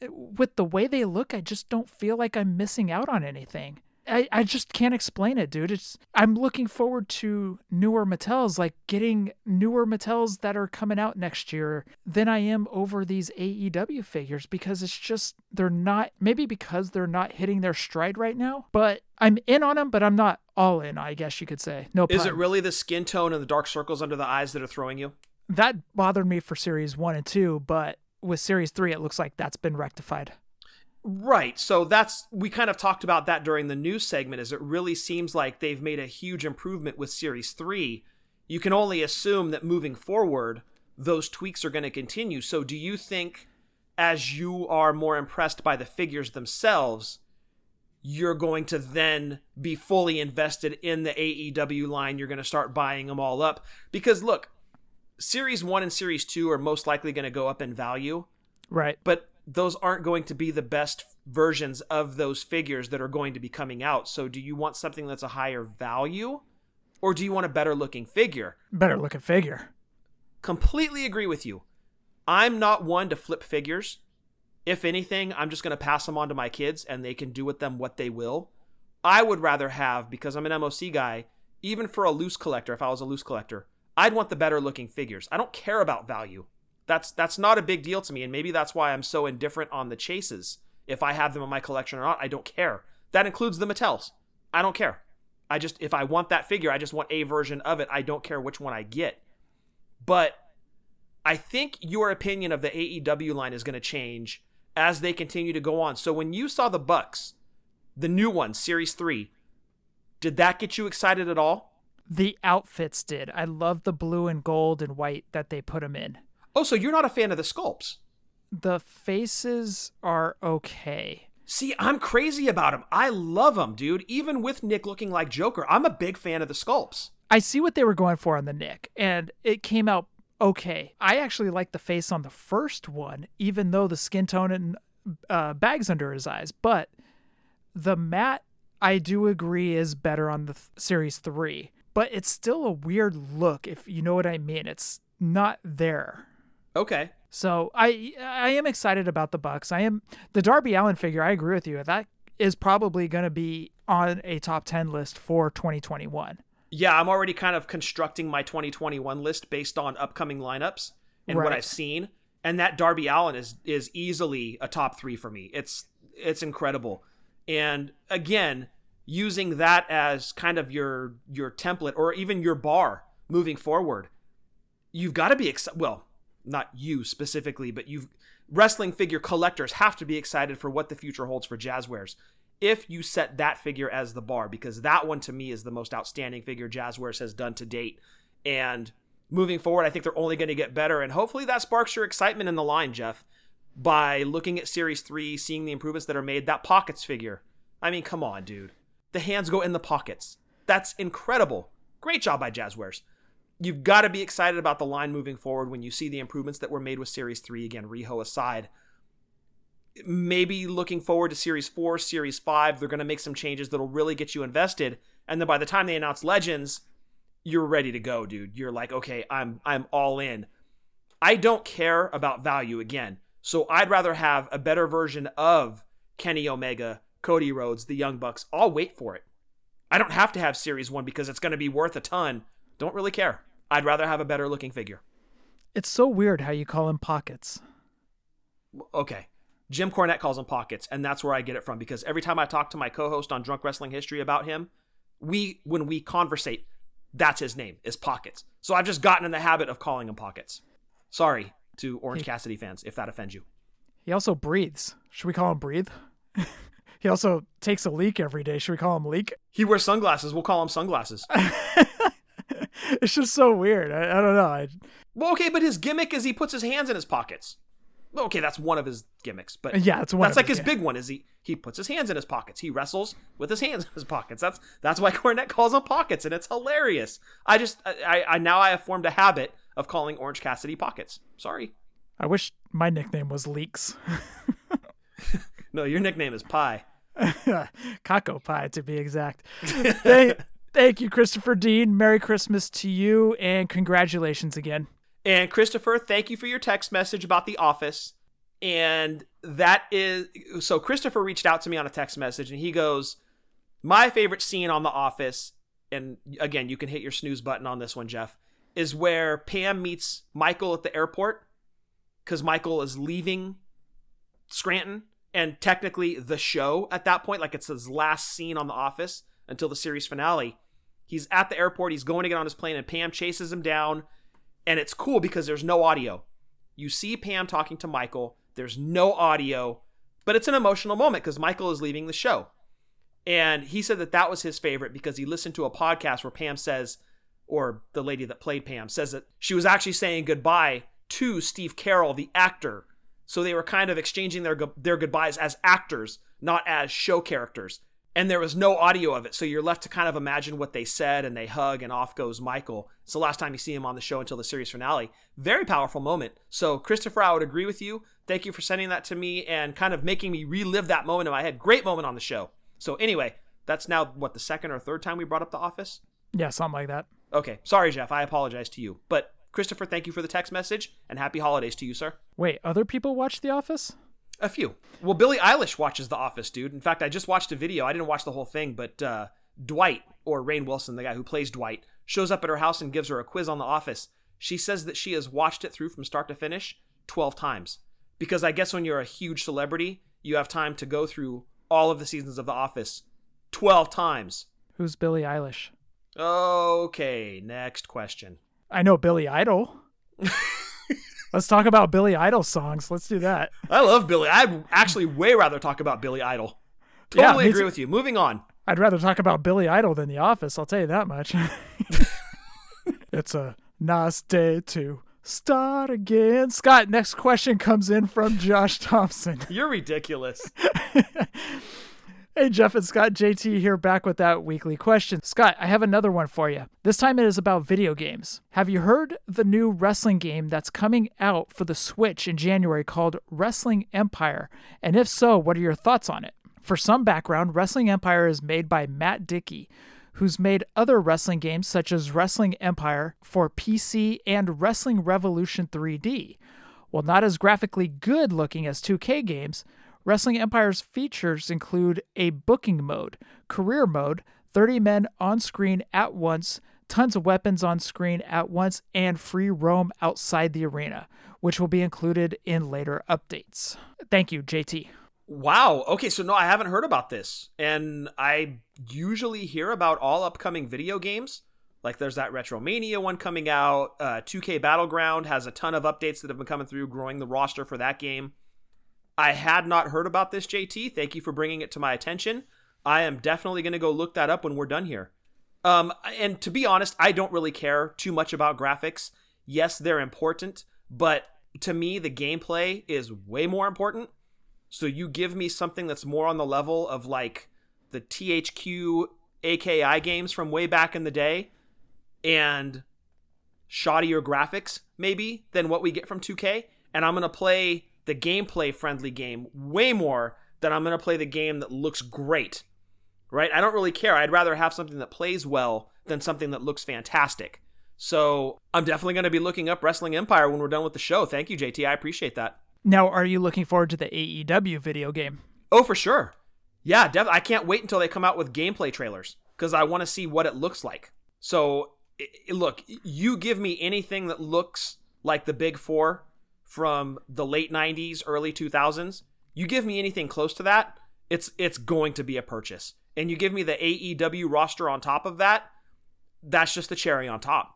With the way they look, I just don't feel like I'm missing out on anything. I, I just can't explain it, dude. It's I'm looking forward to newer Mattels, like getting newer Mattels that are coming out next year than I am over these AEW figures because it's just they're not maybe because they're not hitting their stride right now. But I'm in on them, but I'm not all in. I guess you could say. No. Pun. Is it really the skin tone and the dark circles under the eyes that are throwing you? That bothered me for series one and two, but with series three, it looks like that's been rectified. Right. So that's we kind of talked about that during the news segment as it really seems like they've made a huge improvement with series 3. You can only assume that moving forward those tweaks are going to continue. So do you think as you are more impressed by the figures themselves, you're going to then be fully invested in the AEW line. You're going to start buying them all up. Because look, Series 1 and Series 2 are most likely going to go up in value. Right. But those aren't going to be the best versions of those figures that are going to be coming out. So do you want something that's a higher value or do you want a better looking figure? Better looking figure. Completely agree with you. I'm not one to flip figures. If anything, I'm just going to pass them on to my kids and they can do with them what they will. I would rather have, because I'm an MOC guy, even for a loose collector, if I was a loose collector, I'd want the better looking figures. I don't care about value. That's that's not a big deal to me, and maybe that's why I'm so indifferent on the chases. If I have them in my collection or not, I don't care. That includes the Mattels. I don't care. I just if I want that figure, I just want a version of it. I don't care which one I get. But I think your opinion of the AEW line is going to change as they continue to go on. So when you saw the Bucks, the new one, Series 3, did that get you excited at all? The outfits did. I love the blue and gold and white that they put them in. Oh, so you're not a fan of the sculpts? The faces are okay. See, I'm crazy about them. I love them, dude. Even with Nick looking like Joker, I'm a big fan of the sculpts. I see what they were going for on the Nick, and it came out okay. I actually like the face on the first one, even though the skin tone and uh, bags under his eyes. But the matte, I do agree, is better on the th- series three. But it's still a weird look, if you know what I mean. It's not there. Okay. So I I am excited about the Bucks. I am the Darby Allin figure. I agree with you. That is probably going to be on a top 10 list for 2021. Yeah, I'm already kind of constructing my 2021 list based on upcoming lineups and right. what I've seen. And that Darby Allin is is easily a top 3 for me. It's it's incredible. And again, using that as kind of your your template or even your bar moving forward, you've got to be excited. Well, not you specifically, but you've wrestling figure collectors have to be excited for what the future holds for Jazwares. If you set that figure as the bar, because that one to me is the most outstanding figure Jazwares has done to date. And moving forward, I think they're only going to get better. And hopefully that sparks your excitement in the line, Jeff, by looking at Series 3, seeing the improvements that are made. That pockets figure. I mean, come on, dude. The hands go in the pockets. That's incredible. Great job by Jazwares you've got to be excited about the line moving forward when you see the improvements that were made with Series 3. Again, Riho aside. Maybe looking forward to Series 4, Series 5, they're going to make some changes that'll really get you invested. And then by the time they announce Legends, you're ready to go, dude. You're like, okay, I'm I'm all in. I don't care about value again. So I'd rather have a better version of Kenny Omega, Cody Rhodes, the Young Bucks. I'll wait for it. I don't have to have Series 1 because it's going to be worth a ton. Don't really care. I'd rather have a better looking figure. It's so weird how you call him pockets. Okay. Jim Cornette calls him pockets, and that's where I get it from because every time I talk to my co-host on Drunk Wrestling History about him, we when we conversate, that's his name is Pockets. So I've just gotten in the habit of calling him Pockets. Sorry to Orange Cassidy fans if that offends you. He also breathes. Should we call him Breathe? he also takes a leak every day. Should we call him Leak? He wears sunglasses. We'll call him Sunglasses. it's just so weird. I, I don't know. I... Well, okay, but his gimmick is he puts his hands in his pockets. Okay, that's one of his gimmicks, but yeah, that's one. That's like his, his big one. Is he he puts his hands in his pockets. He wrestles with his hands in his pockets. That's that's why Cornette calls them pockets, and it's hilarious. I just I, I now I have formed a habit of calling Orange Cassidy pockets. Sorry. I wish my nickname was Leaks. no, your nickname is Pie. Caco Pie, to be exact. they, Thank you, Christopher Dean. Merry Christmas to you and congratulations again. And Christopher, thank you for your text message about The Office. And that is so Christopher reached out to me on a text message and he goes, My favorite scene on The Office, and again, you can hit your snooze button on this one, Jeff, is where Pam meets Michael at the airport because Michael is leaving Scranton and technically the show at that point, like it's his last scene on The Office until the series finale. He's at the airport, he's going to get on his plane, and Pam chases him down. And it's cool because there's no audio. You see Pam talking to Michael, there's no audio, but it's an emotional moment because Michael is leaving the show. And he said that that was his favorite because he listened to a podcast where Pam says, or the lady that played Pam says that she was actually saying goodbye to Steve Carell, the actor. So they were kind of exchanging their their goodbyes as actors, not as show characters and there was no audio of it. So you're left to kind of imagine what they said and they hug and off goes Michael. It's the last time you see him on the show until the series finale. Very powerful moment. So Christopher, I would agree with you. Thank you for sending that to me and kind of making me relive that moment in my head. Great moment on the show. So anyway, that's now what the second or third time we brought up the office? Yeah, something like that. Okay. Sorry, Jeff. I apologize to you. But Christopher, thank you for the text message and happy holidays to you, sir. Wait, other people watch The Office? A few. Well, Billie Eilish watches The Office, dude. In fact, I just watched a video. I didn't watch the whole thing, but uh, Dwight, or Rainn Wilson, the guy who plays Dwight, shows up at her house and gives her a quiz on The Office. She says that she has watched it through from start to finish 12 times. Because I guess when you're a huge celebrity, you have time to go through all of the seasons of The Office 12 times. Who's Billie Eilish? Okay, next question. I know Billy Idol. Let's talk about Billy Idol songs. Let's do that. I love Billy. I'd actually way rather talk about Billy Idol. Totally Yeah, agree with you. Moving on. I'd rather talk about Billy Idol than The Office. I'll tell you that much. it's a nice day to start again. Scott, next question comes in from Josh Thompson. You're ridiculous. Hey, Jeff and Scott, JT here back with that weekly question. Scott, I have another one for you. This time it is about video games. Have you heard the new wrestling game that's coming out for the Switch in January called Wrestling Empire? And if so, what are your thoughts on it? For some background, Wrestling Empire is made by Mat Dickie, who's made other wrestling games such as Wrestling Empire for PC and Wrestling Revolution 3D. While not as graphically good looking as 2K games, Wrestling Empire's features include a booking mode, career mode, 30 men on screen at once, tons of weapons on screen at once, and free roam outside the arena, which will be included in later updates. Thank you, JT. Wow. Okay, so no, I haven't heard about this. And I usually hear about all upcoming video games. Like there's that Retromania one coming out. Uh, 2K Battleground has a ton of updates that have been coming through, growing the roster for that game. I had not heard about this, JT. Thank you for bringing it to my attention. I am definitely going to go look that up when we're done here. Um, and to be honest, I don't really care too much about graphics. Yes, they're important, but to me, the gameplay is way more important. So you give me something that's more on the level of like the THQ AKI games from way back in the day and shoddier graphics, maybe, than what we get from 2K. And I'm going to play the gameplay friendly game way more than I'm going to play the game that looks great. Right? I don't really care. I'd rather have something that plays well than something that looks fantastic. So I'm definitely going to be looking up Wrestling Empire when we're done with the show. Thank you, JT. I appreciate that. Now, are you looking forward to the AEW video game? Oh, for sure. Yeah, def- I can't wait until they come out with gameplay trailers because I want to see what it looks like. So, i- i- look, you give me anything that looks like the Big Four from the late '90s, early 2000s. You give me anything close to that, it's it's going to be a purchase. And you give me the AEW roster on top of that, that's just the cherry on top.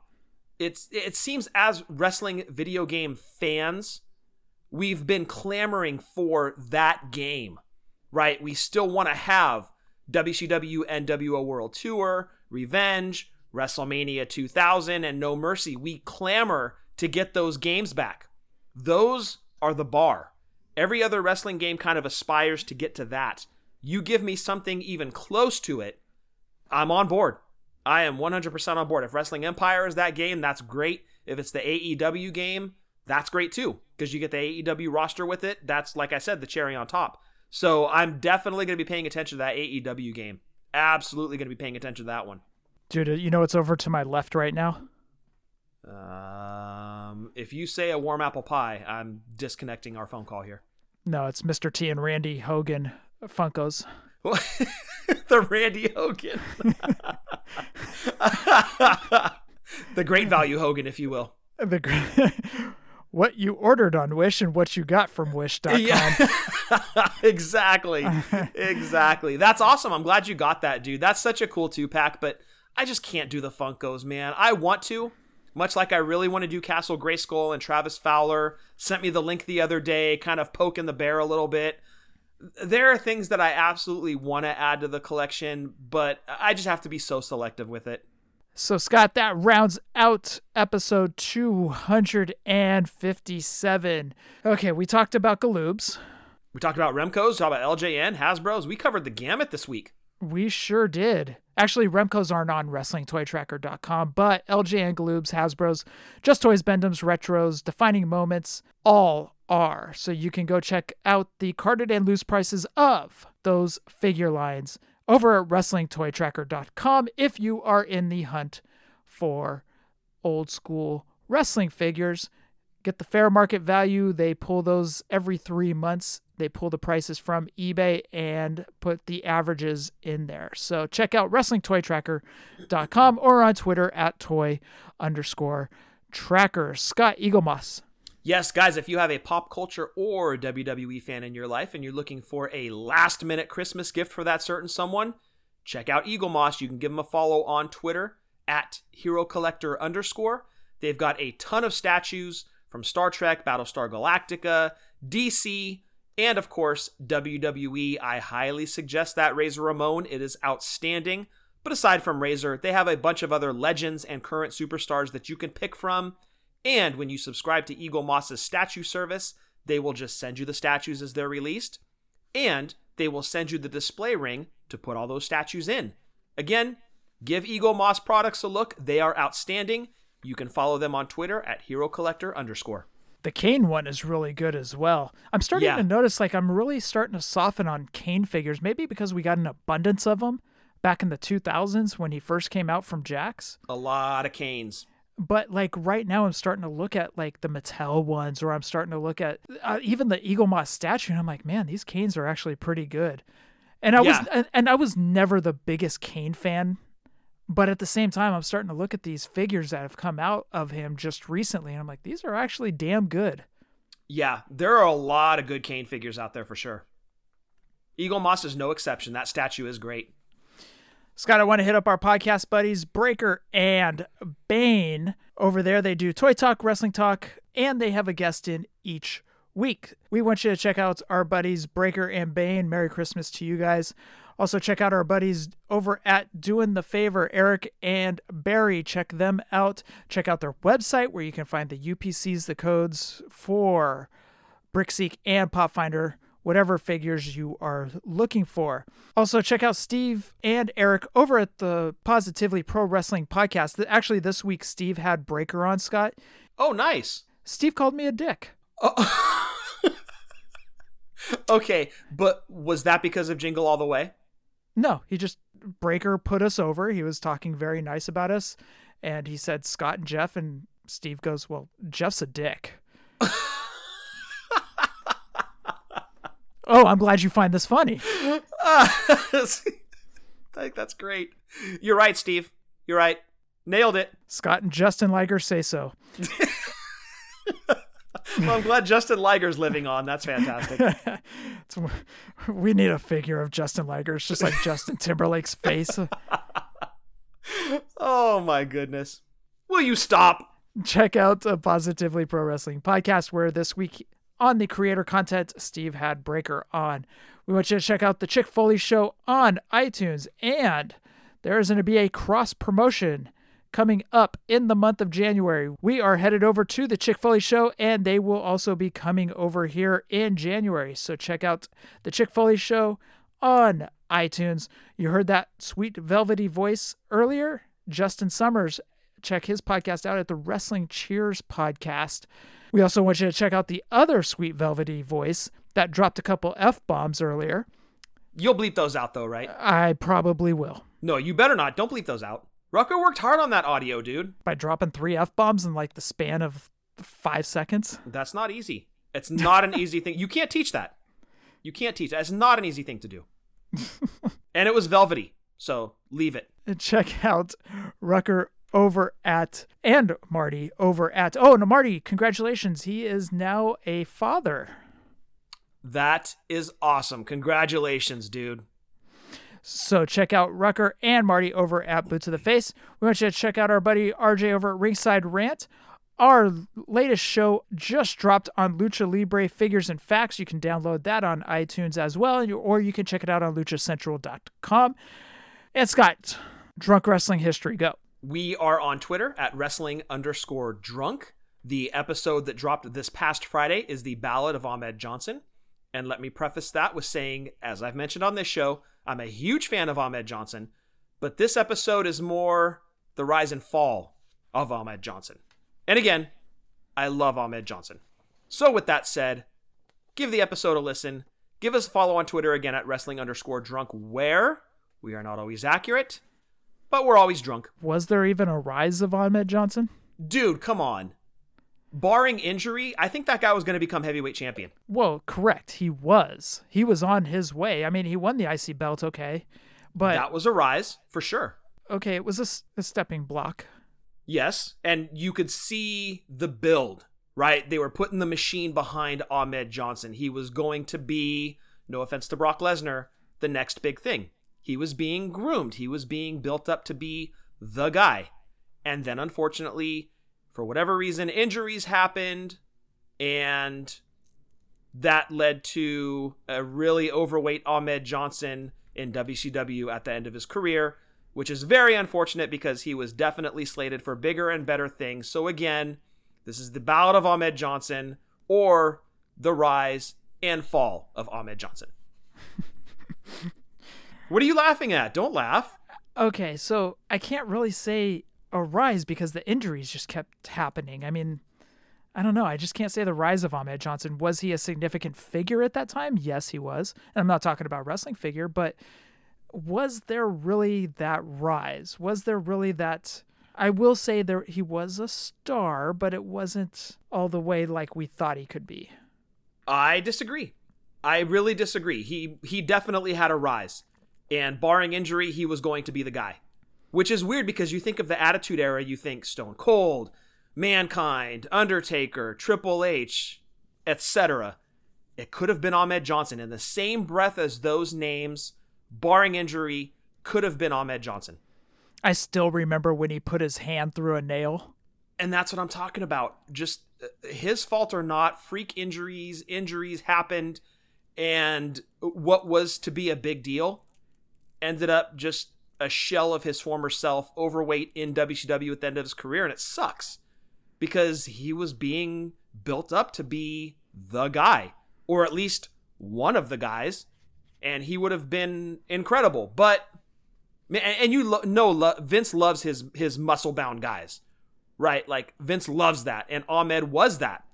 It's it seems as wrestling video game fans, we've been clamoring for that game, right? We still want to have WCW NWO World Tour, Revenge, WrestleMania 2000, and No Mercy. We clamor to get those games back. Those are the bar. Every other wrestling game kind of aspires to get to that. You give me something even close to it, I'm on board. I am 100% on board. If Wrestling Empire is that game, that's great. If it's the AEW game, that's great too, because you get the AEW roster with it. That's, like I said, the cherry on top. So I'm definitely going to be paying attention to that AEW game. Absolutely going to be paying attention to that one. Dude, you know what's over to my left right now? Um, if you say a warm apple pie, I'm disconnecting our phone call here. No, it's Mr. T and Randy Hogan Funkos. the Randy Hogan. the great value Hogan, if you will. The gr- what you ordered on Wish and what you got from Wish.com. Yeah. exactly. exactly. That's awesome. I'm glad you got that, dude. That's such a cool two pack, but I just can't do the Funkos, man. I want to, much like I really want to do Castle Grayskull and Travis Fowler sent me the link the other day, kind of poking the bear a little bit. There are things that I absolutely want to add to the collection, but I just have to be so selective with it. So, Scott, that rounds out episode 257. Okay, we talked about Galoobs. We talked about Remco's, talked about LJN, Hasbro's. We covered the gamut this week. We sure did. Actually, Remco's aren't on WrestlingToyTracker.com, but LJ and Galoob's, Hasbro's, Just Toys, Bend-Ems, Retros, Defining Moments, all are. So you can go check out the carded and loose prices of those figure lines over at WrestlingToyTracker.com if you are in the hunt for old school wrestling figures. Get the fair market value. They pull those every three months. They pull the prices from eBay and put the averages in there. So check out WrestlingToyTracker.com or on Twitter at toy underscore tracker. Scott Eaglemoss. Yes, guys, if you have a pop culture or WWE fan in your life and you're looking for a last minute Christmas gift for that certain someone, check out Eaglemoss. You can give them a follow on Twitter at Hero Collector underscore. They've got a ton of statues from Star Trek, Battlestar Galactica, DC, and of course, WWE. I highly suggest that Razor Ramon. It is outstanding. But aside from Razor, they have a bunch of other legends and current superstars that you can pick from. And when you subscribe to Eaglemoss's statue service, they will just send you the statues as they're released. And they will send you the display ring to put all those statues in. Again, give Eaglemoss products a look. They are outstanding. You can follow them on Twitter at Hero Collector underscore. The Kane one is really good as well. I'm starting Yeah. to notice like I'm really starting to soften on Kane figures, maybe because we got an abundance of them back in the 2000s when he first came out from Jakks. A lot of Kanes. But like right now, I'm starting to look at like the Mattel ones, or I'm starting to look at uh, even the Eaglemoss statue, and I'm like, man, these Kanes are actually pretty good. And I was Yeah. and, and I was never the biggest Kane fan, but at the same time, I'm starting to look at these figures that have come out of him just recently, and I'm like, these are actually damn good. Yeah, there are a lot of good Kane figures out there for sure. Eaglemoss is no exception. That statue is great. Scott, I want to hit up our podcast buddies, Breaker and Bane. Over there, they do Toy Talk, Wrestling Talk, and they have a guest in each week. We want you to check out our buddies, Breaker and Bane. Merry Christmas to you guys. Also, check out our buddies over at Doing the Favor, Eric and Barry. Check them out. Check out their website where you can find the UPCs, the codes for Brickseek and Popfinder, whatever figures you are looking for. Also, check out Steve and Eric over at the Positively Pro Wrestling podcast. Actually, this week, Steve had Breaker on, Scott. Oh, nice. Steve called me a dick. Oh. Okay, but was that because of Jingle All the Way? No, he just, Breaker put us over. He was talking very nice about us. And he said, Scott and Jeff. And Steve goes, Well, Jeff's a dick. oh, I'm glad you find this funny. I think that's great. You're right, Steve. You're right. Nailed it. Scott and Justin Liger say so. Well, I'm glad Justin Liger's living on. That's fantastic. We need a figure of Justin Liger. It's just like Justin Timberlake's face. oh my goodness. Will you stop? Check out a Positively Pro Wrestling podcast where this week on the creator content, Steve had Breaker on. We want you to check out the Chick Foley show on iTunes. And there is going to be a cross promotion coming up in the month of January. We are headed over to the Chick Foley show, and they will also be coming over here in January. So check out the Chick Foley show on iTunes. You heard that sweet velvety voice earlier, Justin Summers. Check his podcast out at the Wrestling Cheers podcast. We also want you to check out the other sweet velvety voice that dropped a couple F bombs earlier. You'll bleep those out though, right? I probably will. No, you better not. Don't bleep those out. Rucker worked hard on that audio, dude. By dropping three F bombs in like the span of five seconds. That's not easy. It's not an easy thing. You can't teach that. You can't teach That's not an easy thing to do. and it was velvety, so leave it. check out Rucker over at and Marty over at oh no Marty congratulations he is now a father That is awesome. Congratulations, dude. So check out Rucker and Marty over at Boots of the Face we want you to check out our buddy RJ over at Ringside Rant our latest show just dropped on Lucha Libre Figures and Facts. You can download that on iTunes as well, or you can check it out on luchacentral.com. And Scott, drunk wrestling history, go. We are on Twitter at wrestling underscore drunk. The episode that dropped this past Friday is the Ballad of Ahmed Johnson. And let me preface that with saying, as I've mentioned on this show, I'm a huge fan of Ahmed Johnson, but this episode is more the rise and fall of Ahmed Johnson. And again, I love Ahmed Johnson. So, with that said, give the episode a listen. Give us a follow on Twitter again at wrestling underscore drunk, where we are not always accurate, but we're always drunk. Was there even a rise of Ahmed Johnson? Dude, come on. Barring injury, I think that guy was going to become heavyweight champion. Well, correct. He was. He was on his way. I mean, he won the IC belt, okay. But that was a rise for sure. Okay, it was a, a stepping block. Yes, and you could see the build, right? They were putting the machine behind Ahmed Johnson. He was going to be, no offense to Brock Lesnar, the next big thing. He was being groomed. He was being built up to be the guy. And then unfortunately, for whatever reason, injuries happened, and that led to a really overweight Ahmed Johnson in WCW at the end of his career, which is very unfortunate because he was definitely slated for bigger and better things. So, again, this is the ballad of Ahmed Johnson or the rise and fall of Ahmed Johnson. what are you laughing at? Don't laugh. Okay, so I can't really say a rise because the injuries just kept happening. I mean, I don't know. I just can't say the rise of Ahmed Johnson. Was he a significant figure at that time? Yes, he was. And I'm not talking about wrestling figure, but was there really that rise? Was there really that I will say there he was a star, but it wasn't all the way like we thought he could be. I disagree. I really disagree. He he definitely had a rise. And barring injury, he was going to be the guy. Which is weird because you think of the Attitude Era, you think Stone Cold, Mankind, Undertaker, Triple H, etc. It could have been Ahmed Johnson in the same breath as those names, barring injury, could have been Ahmed Johnson. I still remember when he put his hand through a nail. And that's what I'm talking about. Just uh, his fault or not, freak injuries, injuries happened, and what was to be a big deal ended up just a shell of his former self, overweight in WCW at the end of his career, and it sucks because he was being built up to be the guy, or at least one of the guys, and he would have been incredible. But and you lo- know Vince loves his his muscle bound guys, right? Like Vince loves that, and Ahmed was that,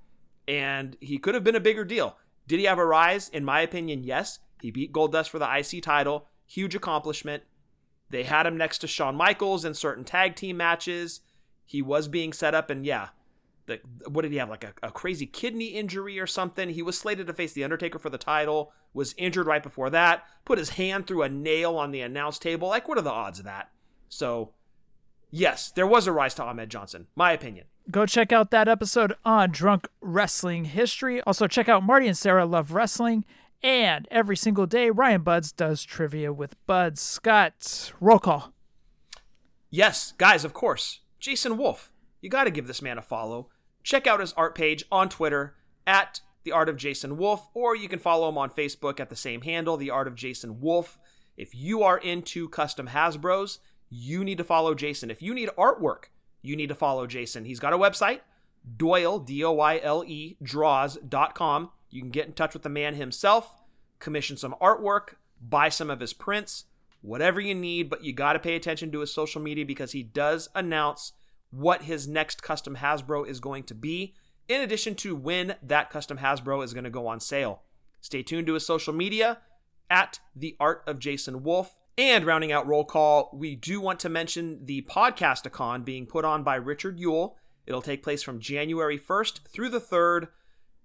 and he could have been a bigger deal. Did he have a rise? In my opinion, yes. He beat Goldust for the IC title, huge accomplishment. They had him next to Shawn Michaels in certain tag team matches. He was being set up, and yeah, the, what did he have? Like a, a crazy kidney injury or something? He was slated to face The Undertaker for the title, was injured right before that, put his hand through a nail on the announce table. Like, what are the odds of that? So, yes, there was a rise to Ahmed Johnson, my opinion. Go check out that episode on Drunk Wrestling History. Also, check out Marty and Sarah Love Wrestling. And every single day, Ryan Buds does trivia with Buds. Scott, roll call. Yes, guys, of course. Jason Wolf. You got to give this man a follow. Check out his art page on Twitter at The Art of Jason Wolf, or you can follow him on Facebook at the same handle, The Art of Jason Wolf. If you are into custom Hasbros, you need to follow Jason. If you need artwork, you need to follow Jason. He's got a website, Doyle, D O Y L E, draws.com. You can get in touch with the man himself, commission some artwork, buy some of his prints, whatever you need, but you got to pay attention to his social media because he does announce what his next custom Hasbro is going to be, in addition to when that custom Hasbro is going to go on sale. Stay tuned to his social media at the Art of Jason Wolf. And rounding out roll call, we do want to mention the Podcasticon being put on by Richard Yule. It'll take place from January 1st through the 3rd.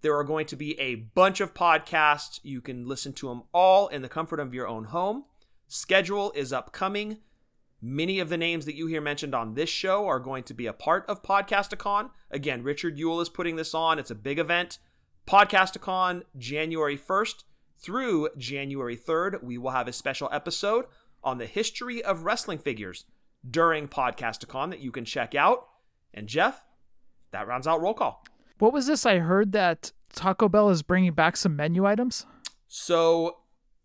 There are going to be a bunch of podcasts. You can listen to them all in the comfort of your own home. Schedule is upcoming. Many of the names that you hear mentioned on this show are going to be a part of Podcasticon. Again, Richard Yule is putting this on. It's a big event. Podcasticon, January 1st through January 3rd. We will have a special episode on the history of wrestling figures during Podcasticon that you can check out. And Jeff, that rounds out roll call. What was this? I heard that Taco Bell is bringing back some menu items. So,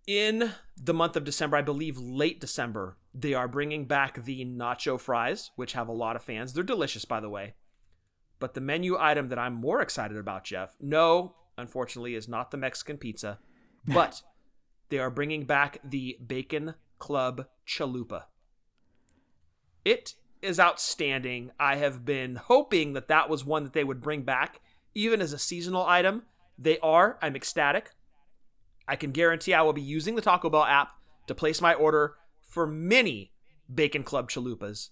in the month of December, I believe late December, they are bringing back the nacho fries, which have a lot of fans. They're delicious, by the way. But the menu item that I'm more excited about, Jeff, no, unfortunately, is not the Mexican pizza, but they are bringing back the Bacon Club Chalupa. It is outstanding. I have been hoping that that was one that they would bring back, even as a seasonal item. They are. I'm ecstatic. I can guarantee I will be using the Taco Bell app to place my order for many Bacon Club chalupas.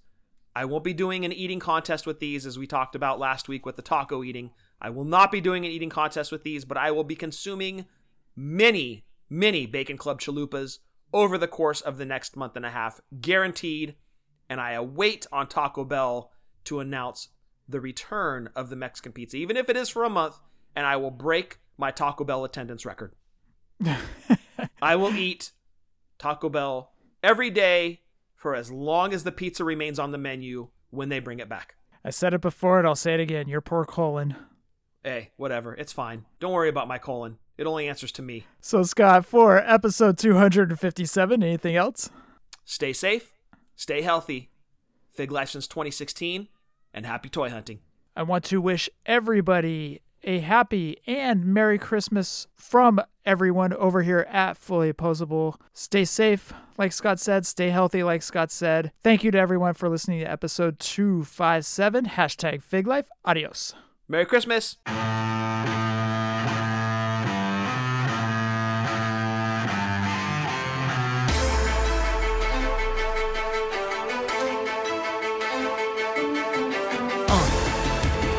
I won't be doing an eating contest with these, as we talked about last week with the taco eating. I will not be doing an eating contest with these, but I will be consuming many, many Bacon Club chalupas over the course of the next month and a half, guaranteed. And I await on Taco Bell to announce the return of the Mexican pizza, even if it is for a month, and I will break my Taco Bell attendance record. I will eat Taco Bell every day for as long as the pizza remains on the menu when they bring it back. I said it before and I'll say it again. Your poor colon. Hey, whatever. It's fine. Don't worry about my colon. It only answers to me. So, Scott, for episode 257, anything else? Stay safe, stay healthy. Fig Life since 2016, and happy toy hunting. I want to wish everybody a happy and Merry Christmas from everyone over here at Fully Poseable. Stay safe, like Scott said. Stay healthy, like Scott said. Thank you to everyone for listening to episode 257. Hashtag Fig Life. Adios. Merry Christmas.